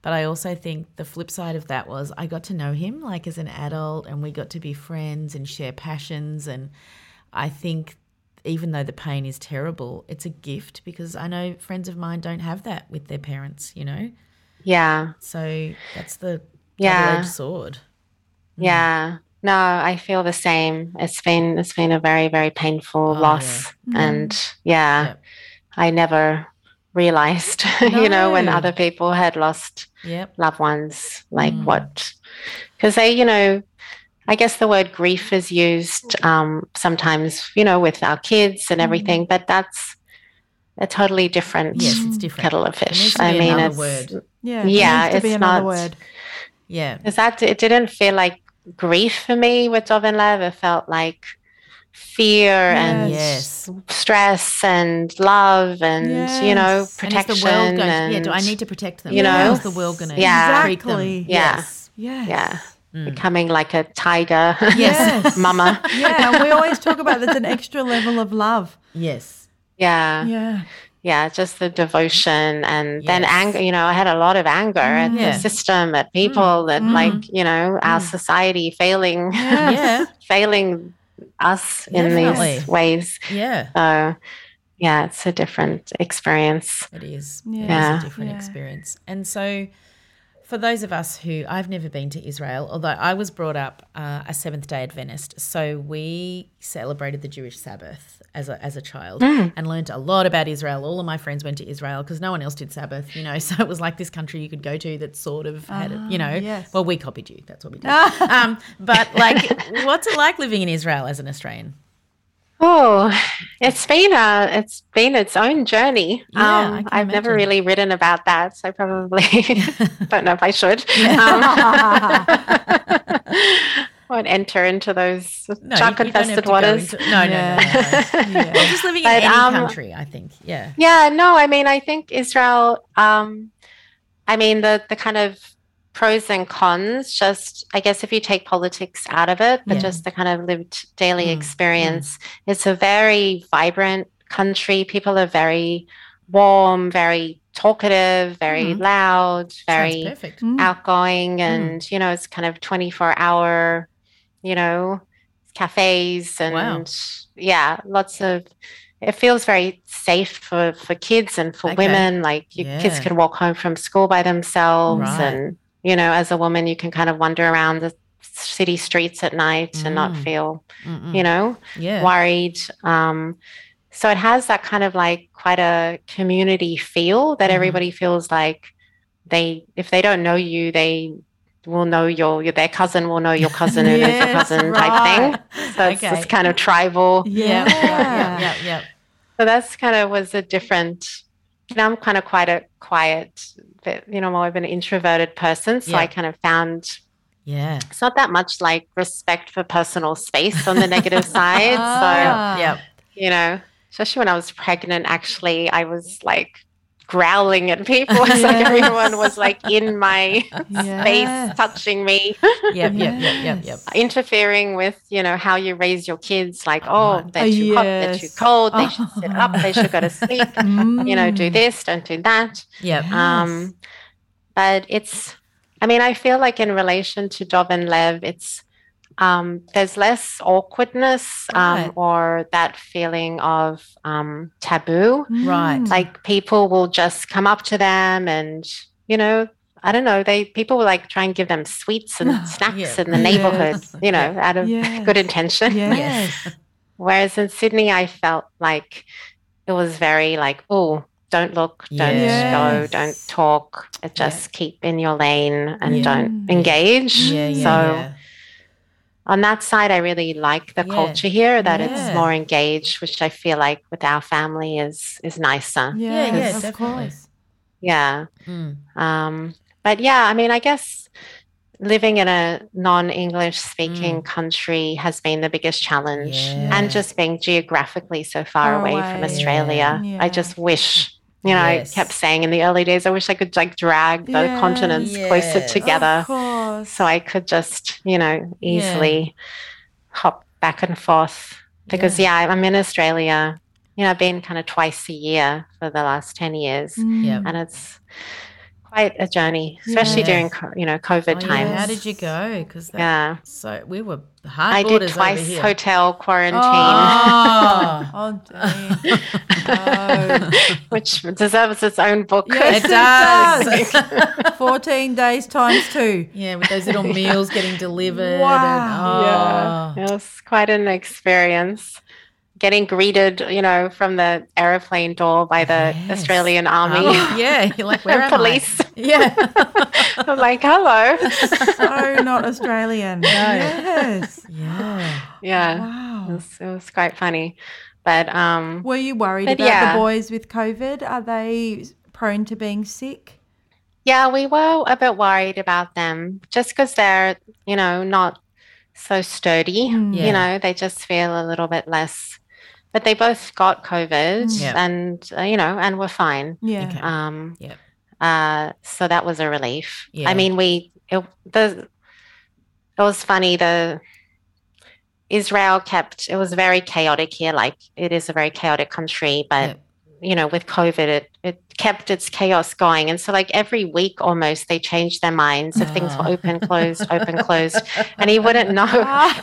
But I also think the flip side of that was I got to know him like as an adult and we got to be friends and share passions and I think even though the pain is terrible, it's a gift because I know friends of mine don't have that with their parents, you know? yeah, So that's the Yeah. double-edged sword. Yeah. No, I feel the same. It's been it's been a very very painful Oh, loss, and yeah, Yeah. I never realized, you know, when other people had lost Yep. loved ones, like Mm. what, because they, you know, I guess the word grief is used um, sometimes, you know, with our kids and everything, but that's a totally different Mm. Yes, it's different. kettle of There needs fish. to I mean, another it's word. Yeah. there Yeah, needs to be it's another not- word. Yeah. because that it didn't feel like grief for me with Dov and Lev. It felt like fear and Yes. stress and love and you know Yes. And protection is the world going? and yeah. Do I need to protect them? you know? How's the world going to Yeah. treat them? Exactly. Yeah. Yes. Yes. yeah Mm. becoming like a tiger Yes. mama Yeah, and we always talk about that's an extra level of love. Yes. yeah yeah Yeah. just the devotion and then anger you know i had a lot of anger at Yeah. the system at people at Mm. like you know our society failing Yeah. failing us in Definitely. these ways Yeah. so yeah it's a different experience It is. Yeah. It Yeah. is a different Yeah. experience. And so, for those of us who I've never been to Israel, although I was brought up uh, a Seventh Day Adventist, so we celebrated the Jewish Sabbath as a as a child and learned a lot about Israel. All of my friends went to Israel because no one else did Sabbath, you know. So it was like this country you could go to that sort of had, it, you know. yes. Well, we copied you. That's what we did. um, but like, what's it like living in Israel as an Australian? Oh It's been a, it's been its own journey. Yeah, um, I've never really written about that, so probably don't know if I should. Um, won't enter into those No, you- shark you don't have infested waters. into- no, no, no, no. Yeah. Just living in any um, country, I think. Yeah. Yeah, no, I mean, I think Israel, um, I mean, the, the kind of pros and cons, just, I guess if you take politics out of it, but Yeah. just the kind of lived daily Mm, experience, it's a very vibrant country. People are very warm, very talkative, very Mhm. loud, very perfect. Mm. outgoing, and, you know, it's kind of 24 hour, you know, cafes and Wow. yeah, lots of it feels very safe for for kids and for Okay. women like your kids can walk home from school by themselves Right. and you know as a woman you can kind of wander around the city streets at night and not Mm. feel Mm-mm. you know yeah. worried um so it has that kind of like quite a community feel that Mhm. everybody feels like they if they don't know you they will know your, your their cousin will know your cousin who knows your Yes, cousin type thing so it's Okay. this kind of tribal Yeah. Yeah. Yeah. Yeah. so that's kind of was a different you know i'm kind of quite a quiet you know more of an introverted person so Yeah. i kind of found Yeah. it's not that much like respect for personal space on the negative side so Ah. Yeah. you know especially when i was pregnant actually i was like growling at people it's like everyone was like in my Yes. space touching me Yep. Yep. Yep. Yep. Yep. Interfering with you know how you raise your kids like oh they're Oh, too hot they're too cold they should sit up they should go to sleep you know do Mm. this don't do that Yep. um but it's i mean i feel like in relation to dov and lev it's um there's less awkwardness um Right. or that feeling of um taboo Right. Like people will just come up to them and you know i don't know they people will like try and give them sweets and snacks Yeah. in the neighborhood Yes. you know out of Yes. good intention Yes. whereas in sydney i felt like it was very like oh don't look don't Yes. go don't talk just keep in your lane and Yeah. don't engage Yeah. Yeah. so yeah. On that side i really like the Yeah. culture here that Yeah. it's more engaged which i feel like with our family is is nicer Yeah. Yeah. Yes, of course. yeah Mm. Um, but yeah, I mean, I guess living in a non-English speaking Mm. country has been the biggest challenge, Yeah. and just being geographically so far Far away, away. from Australia, Yeah. I just wish. You know, Yes. I kept saying in the early days, I wish I could like drag the Yes. continents closer Yes. together, Of so I could just, you know, Yeah. easily hop back and forth. Because yeah, I'm in Australia. You know, I've been kind of twice a year for the last ten years Mm. Yep. and it's quite a journey, especially Yes. during you know COVID Oh, yeah. times. How did you go? Because Yeah, so we were hard I did borders over twice here. hotel quarantine, Oh. Oh, dear. Oh. which deserves its own book. Yes, It it does. 14 days times two. yeah, with those little meals getting delivered. Wow. And, oh. It was quite an experience. Getting greeted, you know, from the aeroplane door by the Yes. Australian Army Oh, yeah, you're like, where police. Yeah. I'm like, hello. So not Australian. No. Yes. yeah. yeah, it Wow. was, it was quite funny, but um, Were you worried about yeah. the boys with COVID? Are they prone to being sick? Yeah, we were a bit worried about them just because they're, you know, not so sturdy. Mm. Yeah. You know, they just feel a little bit less. But they both got COVID Mm. Yeah. and, uh, you know, and were fine. Yeah. Okay. Um, Yeah. uh, so that was a relief. Yeah. I mean, we, it, the, it was funny. The Israel kept, it was very chaotic here. Like it is a very chaotic country, but Yeah. You know, with COVID, it, it kept its chaos going. And so, like, every week almost, they changed their minds if things were Oh. open, closed, open, closed. And he wouldn't know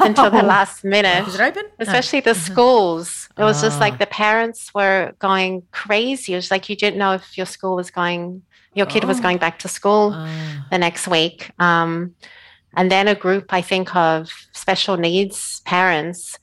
until the last minute, Is it open? No. especially the schools. It was just Ah. like the parents were going crazy. It was like you didn't know if your school was going, your kid was Oh. going back to school Ah. the next week. Um, and then a group, I think, of special needs parents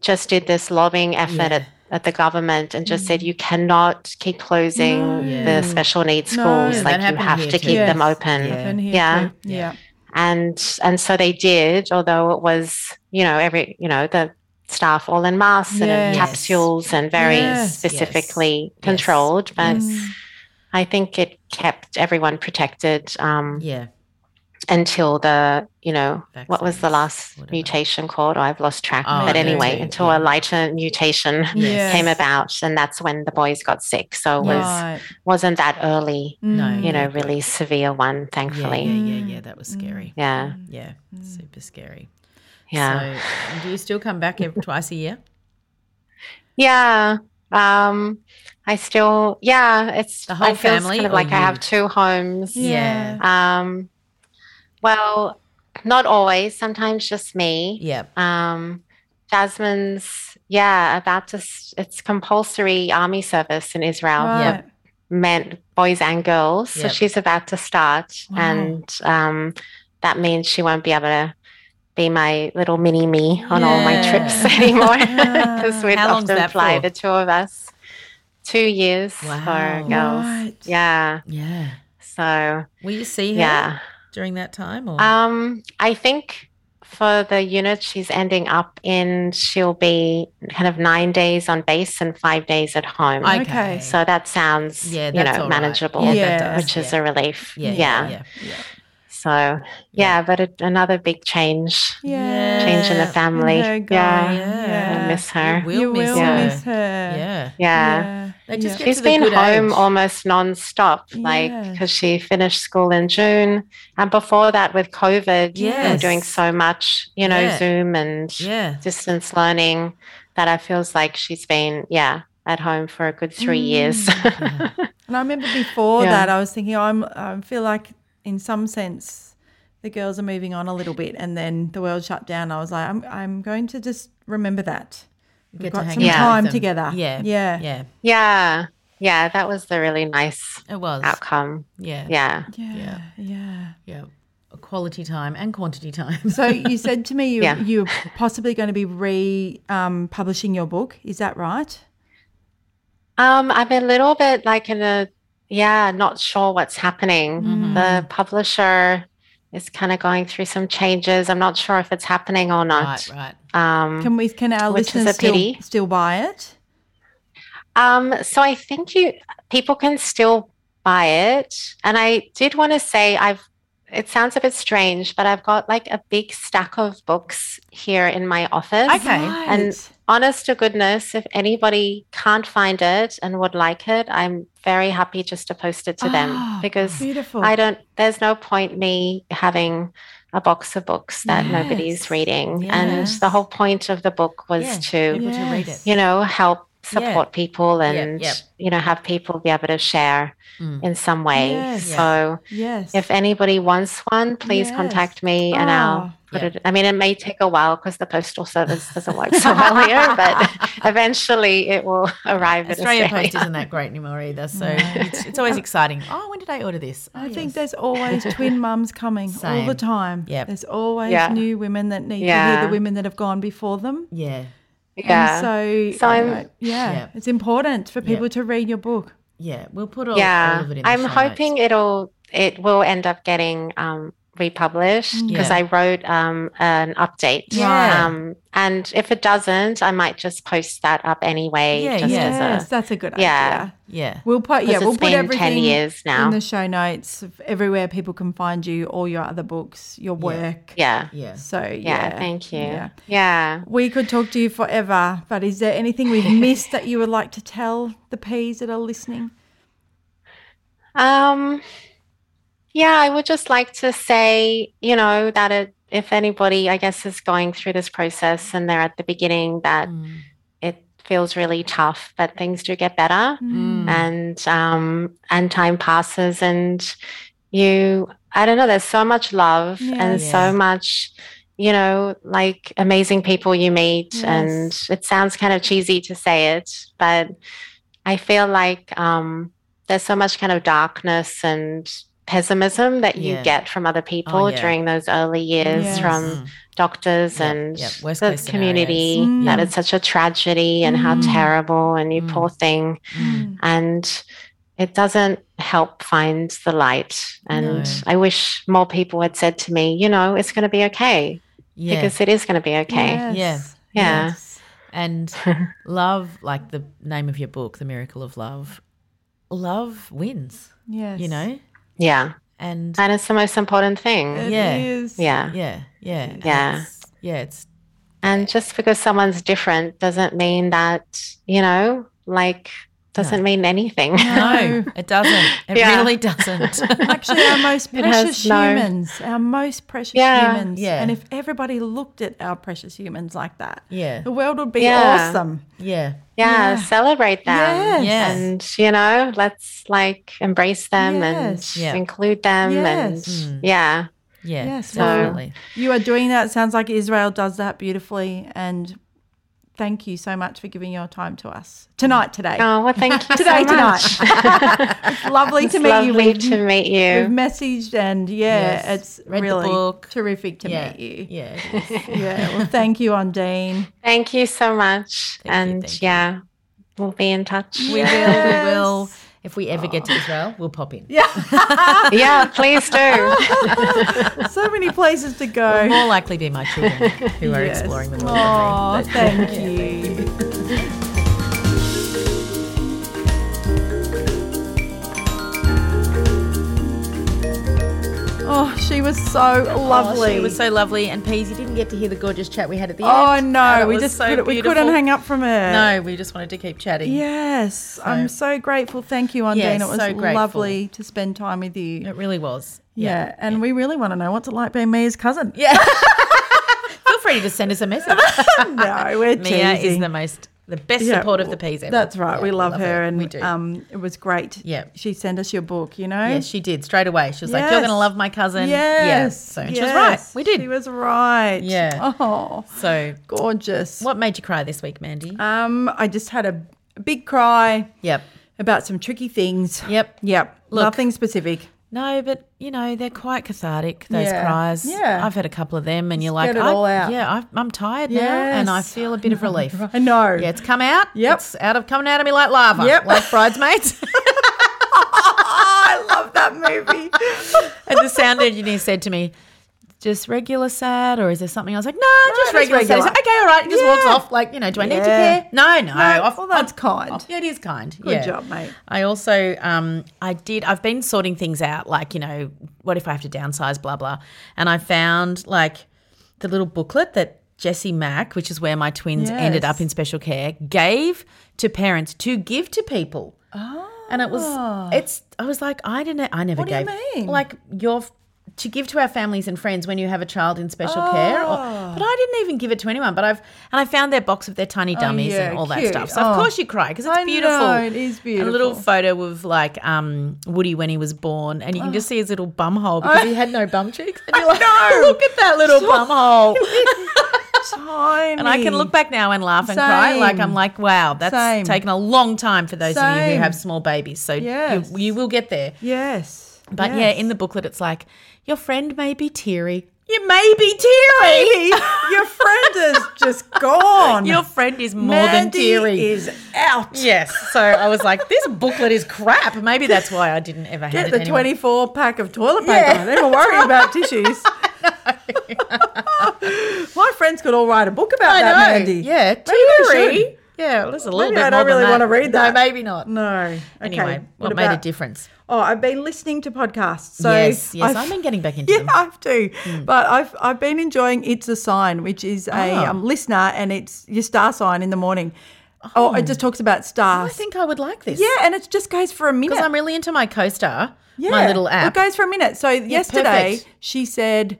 just did this lobbying effort Yeah. at, at the government and just said, you cannot keep closing No. Yeah. the special needs schools. Yeah, like, you have to too. keep them open. Yeah. Happen Yeah. Yeah. And and so they did, although it was, you know, every you know, the staff all in masks and in capsules and very Yes. specifically Yes. controlled. But Yes. I think it kept everyone protected um, Yeah. Until the, you know, what was the last whatever. mutation called? Oh, I've lost track. Oh, but anyway, too, until yeah. a lighter mutation Yes. came about, and that's when the boys got sick. So it was Right. wasn't that early, No. Mm. you know, Yeah, but- really severe one, thankfully. yeah, yeah, yeah. That was scary. Yeah, Yeah, super scary. yeah. So, do you still come back every, twice a year? Yeah. Um, I still, yeah, it's The whole I feel family kind of or like I have two homes. Yeah. Um, well, not always. Sometimes just me. Yeah. Um, Jasmine's, yeah, about to. It's compulsory army service in Israel Right. for men, boys and girls. So she's about to start, Wow. and um, that means she won't be able to be my little mini me on all my trips anymore because we'd How often that fly for? the two of us. Two years Wow. for girls. Right. Yeah. Yeah. So Will you see her yeah. During that time? Or? Um, I think for the unit she's ending up in, she'll be kind of nine days on base and five days at home. Okay. So that sounds, yeah, you know, all right. manageable, Yeah, Yeah. does, which is a relief. yeah, yeah. Yeah, yeah. So yeah, but it, another big change, Yeah. change in the family. Her Yeah. going, Yeah. I miss her. You will you miss will her. miss her. Yeah. Yeah. They just Yeah. get She's to the been home age. almost non-stop, like Yeah. because she finished school in June, and before that with COVID, we were doing so much, you know, Yeah. Zoom and Yeah. distance learning that I feels like she's been, yeah, at home for a good three years. Mm. And I remember before Yeah. that, I was thinking, I'm, I feel like in some sense, the girls are moving on a little bit, and then the world shut down. I was like, I'm, I'm going to just remember that. We've to got hang some time together. Yeah. yeah, Yeah. yeah, yeah, that was the really nice It was. outcome. Yeah. Yeah. yeah, Yeah. yeah. Yeah. Quality time and quantity time. So you said to me you Yeah. you're possibly going to be re um, publishing your book. Is that right? Um, I'm a little bit like in a, yeah, not sure what's happening. Mm-hmm. The publisher is kind of going through some changes. I'm not sure if it's happening or not. right, right. Um, Can we? Can our Which listeners still still buy it? Um, so I think you people can still buy it. And I did want to say I've it sounds a bit strange, but I've got like a big stack of books here in my office. Okay. And Right. Honest to goodness, if anybody can't find it and would like it, I'm very happy just to post it to Ah, them because beautiful. I don't there's no point me having a box of books that Yes. nobody's reading. And the whole point of the book was Yeah. to to. Yes. you know, help Yeah. support people and, yep. you know, have people be able to share Mm. in some way. Yes. So yes. if anybody wants one, please Yes. contact me and Oh. I'll put Yep. it. I mean, it may take a while because the postal service doesn't work so well here, but eventually it will arrive in Australia Australia. Post isn't that great anymore either, so it's, it's always exciting. Oh, when did I order this? I Oh, think there's always twin mums coming all the time. Yep. There's always Yeah. new women that need to hear the women that have gone before them. yeah, Yeah. And so, So uh, I'm- yeah, Yeah. it's important for people Yeah. to read your book. yeah. We'll put all, all yeah, of it in. The I'm show hoping notes. it'll it will end up getting um, republished because Yeah. I wrote um, an update. Yeah. Um, and if it doesn't, I might just post that up anyway. Yeah, just yeah. as Yes, a that's a good Yeah. idea. Yeah, We'll put yeah, we'll put everything 10 years now. in the show notes everywhere people can find you, all your other books, your work. yeah. yeah. So yeah, Yeah, thank you. Yeah. Yeah. We could talk to you forever, but is there anything we've missed that you would like to tell the Peas that are listening? Um, yeah, I would just like to say, you know, that it, if anybody, I guess, is going through this process and they're at the beginning, that Mm. it feels really tough, but things do get better, Mm. and um, and time passes, and you, I don't know, there's so much love and Yeah. so much. You know, like amazing people you meet, and it sounds kind of cheesy to say it, but I feel like um, there's so much kind of darkness and pessimism that you Yeah. get from other people yeah. during those early years Yes. from Mm. doctors Yep, and yep. The community scenarios. that Mm. it's such a tragedy and how Mm. terrible and you Mm. poor thing Mm. and it doesn't help find the light and No. i wish more people had said to me you know it's going to be okay Yeah, because it is going to be okay Yes, Yeah. Yes. And love, like the name of your book, The Miracle of Love, love wins, Yes. you know? Yeah. And And it's the most important thing. It Yeah. is. Yeah. yeah, yeah. and Yeah. it's- Yeah, it's And just because someone's different doesn't mean that, you know, like, doesn't mean anything. no, it doesn't. It Yeah. really doesn't. Actually, our most It has precious no- humans, our most precious Yeah. humans. Yeah. And if everybody looked at our precious humans like that, Yeah. the world would be Yeah. awesome. yeah. Yeah, Yeah. celebrate them. Yes. And, you know, let's like embrace them Yes. and Yeah. include them. Yes. And yeah. Yeah, Yes, well, definitely. You are doing that. It sounds like Israel does that beautifully. And thank you so much for giving your time to us tonight, today. Oh, well, thank you Today, so much. tonight. it's lovely It's to meet you. lovely We've, to meet we've you. messaged and yeah, Yes. it's Read really terrific to Yeah. meet you. Yeah. Yeah. Well, thank you, Ondine. Thank you so much. Thank and you. yeah, we'll be in touch. We will. We will. If we ever get to ah. Israel, we'll pop in. Yeah. yeah, please do. So many places to go. More likely be my children who are exploring the world. Oh, thank you. Oh, she was so lovely. Oh, she was so lovely. And Peas, you didn't get to hear the gorgeous chat we had at the end. Oh end. no, it we just so couldn't, we couldn't hang up from her. No, we just wanted to keep chatting. Yes, I'm so grateful. Thank you, Ondine. Yes, it was so lovely to spend time with you. It really was. Yeah, and we really want to know what's it like being Mia's cousin. Yeah. Feel free to send us a message. no, we're Mia is the most, the best Yeah, support of the Peas ever. That's right. Yeah, we love, her, and we do. um, it was great. Yeah. she sent us your book. You know. yes, she did straight away. She was like, "You're gonna love my cousin." Yes. Yeah. So and she was right. We did. She was right. Yeah. Oh, so, gorgeous. what made you cry this week, Mandy? Um, I just had a, a big cry yep. about some tricky things. Yep. Yep. Look. Nothing specific. No, but you know they're quite cathartic. Those Yeah. cries. Yeah. I've had a couple of them, and you're like, get it all out. yeah, I, I'm tired now, and I feel a bit of relief. I know. Yeah, it's come out. Yep. It's out of coming out of me like lava. Yep. Like bridesmaids. I love that movie. and the sound engineer said to me, just regular sad, or is there something? I was like, no, just just regular, sad. Regular. said, okay, all right. He just walks off. Like, you know, do I need to care? No, no. No, I've- well, that's I've- kind. oh, yeah, it is kind. Good yeah. job, mate. I also, um, I did. I've been sorting things out, like you know, what if I have to downsize, blah blah. And I found like the little booklet that Jessie Mack, which is where my twins ended up in special care, gave to parents to give to people. Oh. And it was, it's. I was like, I didn't. I never What do you gave. mean? Like your. To give to our families and friends when you have a child in special care, or, Oh. but I didn't even give it to anyone. But I've and I found their box of their tiny dummies Oh, yeah, and all that stuff. So of Oh. course you cry because it's I know, beautiful. it is beautiful. a little photo of like um, Woody when he was born, and you can Oh. just see his little bum hole because he had no bum cheeks. And you're like, know. look at that little bum hole. Tiny. And I can look back now and laugh and cry. Like I'm like, wow, that's Same. taken a long time for those of you who have small babies. So Yes. you, you will get there. Yes. But yeah, in the booklet, it's like your friend may be teary. You may be teary. your friend is just gone. Your friend is more Mandy than teary. is out. Yes. So I was like, this booklet is crap. Maybe that's why I didn't ever Get the it 24 pack of toilet paper. Yeah. Don't even worry about tissues. My friends could all write a book about I that, know. Mandy. Yeah, they teary. Yeah, well, that's a little Maybe bit I don't really that. wanna read that. No, maybe not. No. Okay. Anyway, what, made a difference? Oh, I've been listening to podcasts. So yes, yes, I've- I've been getting back into Yeah, them. Yeah, I have to. But I've I've been enjoying It's a Sign, which is a Oh. um, Listnr, and it's your star sign in the morning. Oh, it just talks about stars. I think I would like this. yeah, and it just goes for a minute. because I'm really into my Co-Star, yeah, my little app. It goes for a minute. So yesterday perfect. she said.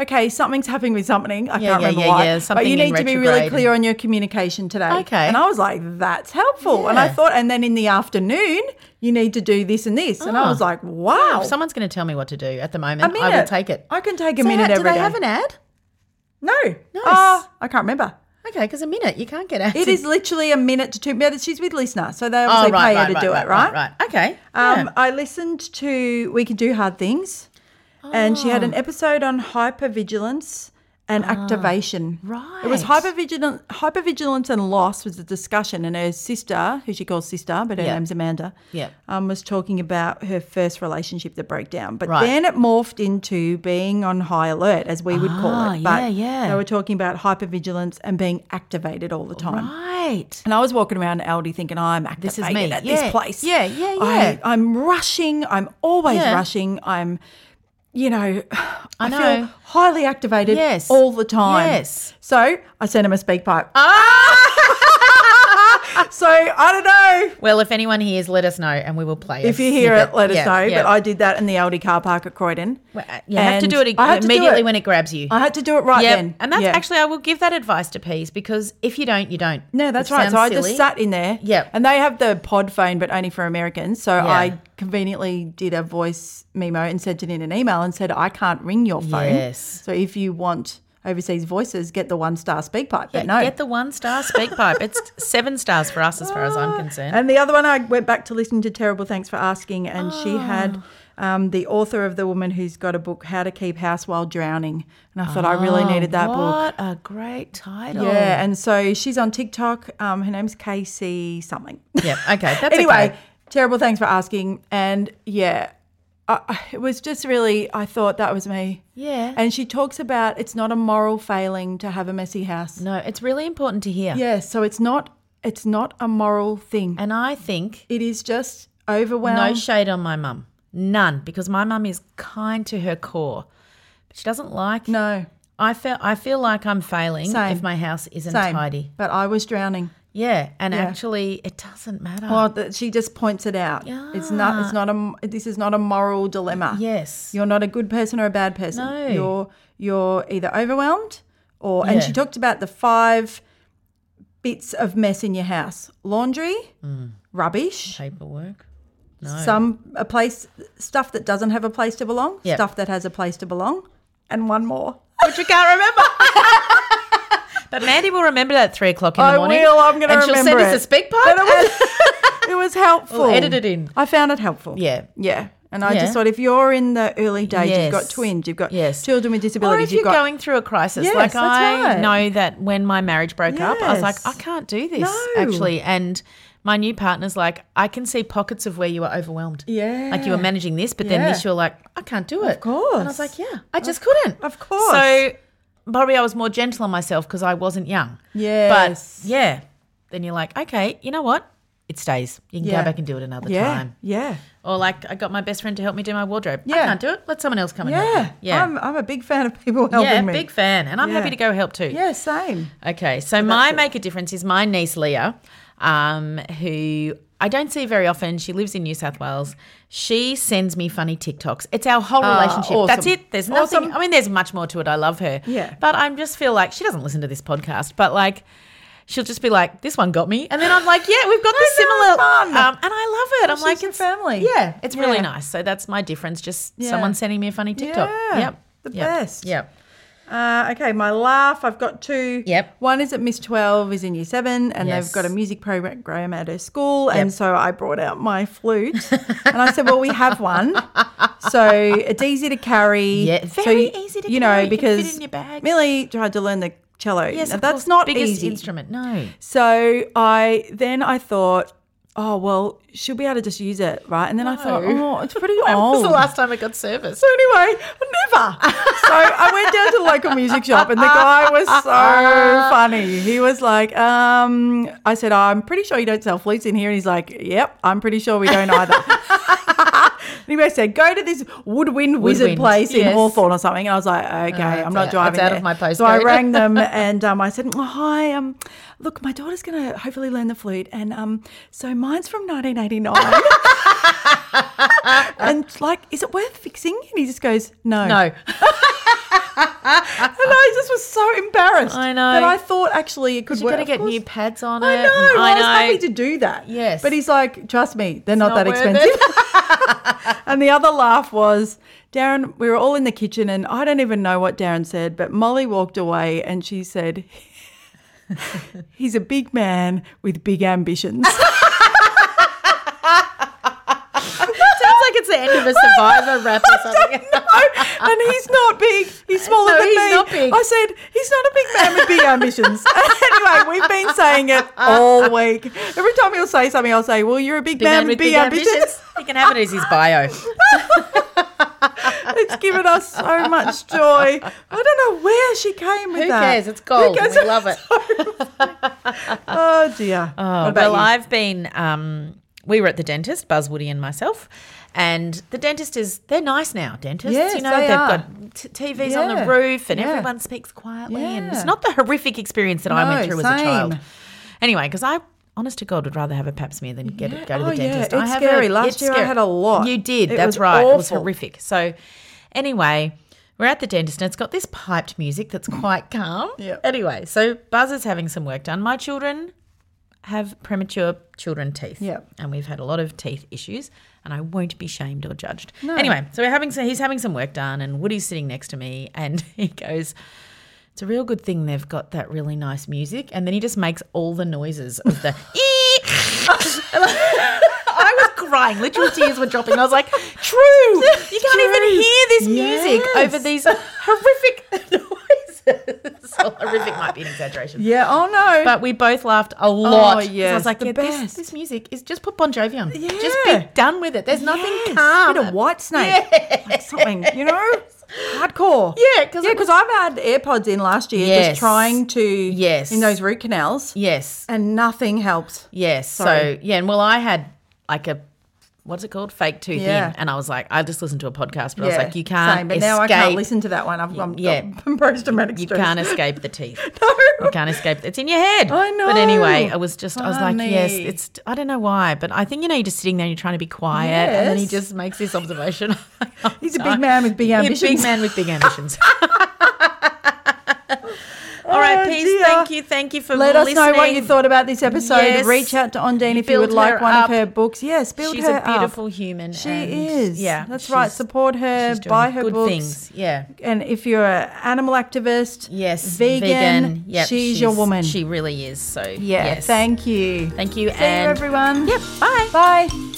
Okay, something's happening with something. I Yeah, can't yeah, remember yeah, what. yeah, but you need to be really clear on your communication today. Okay. And I was like, that's helpful. And I thought, and then in the afternoon, you need to do this and this. And I Oh. was like, wow. If someone's going to tell me what to do at the moment, I will take it. I can take a So minute every do they day. have an ad? No. Nice. Oh, I can't remember. Okay, because a minute you can't get ads. It is literally a minute to two minutes. She's with Listnr, so they Oh, right, pay right, her to right, do it, right? Right, right. Okay. Um, yeah. I listened to We Can Do Hard Things, and she had an Oh. episode on hypervigilance and activation. Right. It was right. hypervigilant, hypervigilance and loss was the discussion, and her sister, who she calls sister, but her Yeah. name's Amanda, Yeah. um, was talking about her first relationship that broke down. But Right. then it morphed into being on high alert, as we would call Ah, it. But yeah, yeah. They were talking about hypervigilance and being activated all the time. Right. And I was walking around Aldi thinking, I'm activated This is me. at Yeah. this place. Yeah, yeah, I, yeah. I'm rushing. I'm always Yeah. rushing. I'm, you know, I, know. feel highly activated Yes. all the time. Yes. So I sent him a SpeakPipe. Ah! so I don't know. Well, if anyone hears, let us know, and we will play. It. If you hear snippet. it, let us Yeah, know. yeah. But I did that in the Aldi car park at Croydon. Well, uh, you have to do it I had to do immediately it. when it grabs you. I had to do it right Yep. then. And that's Yeah. actually, I will give that advice to Peas because if you don't, you don't. No, that's right. So I just sat in there. Yep. And they have the pod phone, but only for Americans. So Yeah. I conveniently did a voice memo and sent it in an email and said, I can't ring your phone. Yes. So if you want overseas voices, get the one star SpeakPipe. But no. Get the one star SpeakPipe. It's seven stars for us as far as I'm concerned. and the other one, I went back to listening to Terrible Thanks for Asking, and she Oh. had um, the author of the woman who's got a book, How to Keep House While Drowning. And I thought I really needed that book. Oh, What a great title. Yeah, and so she's on TikTok. Um, her name's Casey something. Yeah, okay. That's anyway, okay. terrible. Thanks for asking. And yeah, I, it was just really. I thought that was me. Yeah. And she talks about it's not a moral failing to have a messy house. no, it's really important to hear. Yeah, so it's not. It's not a moral thing. And I think it is just overwhelmed. no shade on my mum. None, because my mum is kind to her core. But she doesn't like no. I feel I feel like I'm failing Same. if my house isn't Same. tidy. But I was drowning. Yeah, and Yeah. actually it doesn't matter. Well, that she just points it out. Yeah. It's not. It's not a. This is not a moral dilemma. yes. You're not a good person or a bad person. No. You're you're either overwhelmed or and she talked about the five bits of mess in your house. Laundry, Mm. rubbish, Paperwork. some a place stuff that doesn't have a place to belong, Yep. stuff that has a place to belong, and one more. Which you can't remember. but Mandy will remember that three o'clock in the I morning. will, I'm gonna And she'll remember send us a SpeakPipe. But it was, it was helpful. We'll edit it in. I found it helpful. Yeah. Yeah. And I Yeah. just thought if you're in the early days, you've got Yes. twins, you've got Yes. children with Or disabilities, if you've you're got going through a crisis, Yes, like that's I right. know that when my marriage broke up, I was like, Yes. I can't do this No. actually. And my new partner's like, I can see pockets of where you were overwhelmed. Yeah. Like you were managing this, but then Yeah. this you're like, I can't do it. Of course. And I was like, yeah, I just couldn't. of course. So probably I was more gentle on myself because I wasn't young. Yes. But yeah, then you're like, okay, you know what? It stays. You can Yeah. go back and do it another yeah, time. yeah, Or like, I got my best friend to help me do my wardrobe. I Yeah. can't do it. Let someone else come and help yeah, me. Yeah. I'm, I'm a big fan of people helping me. yeah, me. big fan. And I'm Yeah. happy to go help too. Yeah, same. Okay, so my make a difference is my niece Leah, um, who I don't see very often. She lives in New South Wales. She sends me funny TikToks. It's our whole Ah, relationship. That's it. There's nothing. Awesome. I mean, there's much more to it. I love her. Yeah. But I just feel like she doesn't listen to this podcast. But like, she'll just be like, "This one got me," and then I'm like, "Yeah, we've got know, similar." fun. Um, and I love it. I'm like, it's family. Yeah, it's really Yeah. nice. So that's my difference. Just Yeah. someone sending me a funny TikTok. Yeah, Yep. the Yep. best. Yep. Uh, okay, my laugh. I've got two. Yep. One is at Miss Twelve is in Year Seven, and Yes. they've got a music program at her school, Yep. and so I brought out my flute, and I said, "Well, we have one, so it's easy to carry. Yeah, So, very easy to you carry. know You because in your bag. Millie tried to learn the cello. Yes, Now, of that's course. not biggest easy. instrument. No. So I then I thought, oh well, she'll be able to just use it, right? And then I thought, oh, it's pretty When was the last time it got serviced? So anyway, never. so I went down to the local music shop, and the guy was so funny. He was like, um, I said, I'm pretty sure you don't sell flutes in here, and he's like, Yep, I'm pretty sure we don't either. Anyway, I said, go to this woodwind wizard Woodwind, place in yes. Hawthorn or something. And I was like, okay, Oh, I'm not driving it's out there. of my So I rang them and um, I said, oh, hi, um, look, my daughter's going to hopefully learn the flute. And um, so mine's from 1989. and like, is it worth fixing? And he just goes, no. No. And I just was so embarrassed. I know. That I thought actually it could work. got to get new pads on it. I know. I I, know. was happy to do that. Yes. But he's like, trust me, they're not, not that expensive. and the other laugh was Darren, we were all in the kitchen and I don't even know what Darren said, but Molly walked away and she said, he's a big man with big ambitions. Sounds like it's the end of a Survivor rap or something. No, and he's not big. He's smaller No, than he's me. not big. I said he's not a big man with big ambitions. anyway, we've been saying it all week. Every time he'll say something, I'll say, "Well, you're a big, Big man, with big, ambitions." He can have it as his bio. it's given us so much joy. I don't know where she came with Who that. cares? It's gold. Who cares? We love it. Oh dear. Oh, well, you? I've been. Um, we were at the dentist, Buzz Woody and myself, and the dentist is. They're nice now, dentists. Yes, you know, they have got t- TVs on the roof, and yeah. everyone speaks quietly, and it's not the horrific experience that I went through as a child. Anyway, because I. Honest to God, would rather have a pap smear than get it, go to Oh, the yeah, dentist. it's I have scary. A, Last it's year I had a lot. You did. It That's right. It was horrific. So, anyway, we're at the dentist and it's got this piped music that's quite calm. Yep. Anyway, so Buzz is having some work done. My children have premature children teeth. Yep. And we've had a lot of teeth issues and I won't be shamed or judged. Anyway, so we're having so he's having some work done and Woody's sitting next to me and he goes, it's a real good thing they've got that really nice music. And then he just makes all the noises of the I was crying. Literal tears were dropping. I was like, true. You can't even hear this music Yes. over these horrific noises. so horrific might be an exaggeration. Yeah. Oh no. But we both laughed a lot. Oh, I yes, was like, the yeah, this, best. this music is just put Bon Jovi on. Just be done with it. There's nothing Yes, calm. Bit of Whitesnake. Like something, you know, hardcore. Yeah, 'cause yeah, because I've had AirPods in last year, Yes. just trying to Yes. in those root canals, Yes. and nothing helped. Yes. Sorry. So yeah, and well, I had like a what's it called, fake tooth Yeah. and I was like, I just listened to a podcast, but I was like, you can't same, but escape. now I can't listen to that one. I've, I'm, Yeah. I'm post traumatic You stress. can't escape the teeth. No. You can't escape. It's in your head. I know. But anyway, I was just, I was oh, like, yes, it's. I don't know why, but I think you know, you're just sitting there, and you're trying to be quiet, and then he just makes this observation. He's a big man with big Yeah, ambitions. big man with big ambitions. All right, Oh, peace. dear. Thank you, thank you for Let us know what you thought about this episode. Yes. Reach out to Ondine if you would like one up. of her books. Yes, build She's her a up. beautiful human. She is. Yeah, that's right. Support her. she's Buy her good books. things. Yeah. And if you're an animal activist, Yes, vegan, Yep, she's, your woman. She really is. So yeah. yes. Thank you. Thank you, See and you, everyone. Yep. Bye. Bye.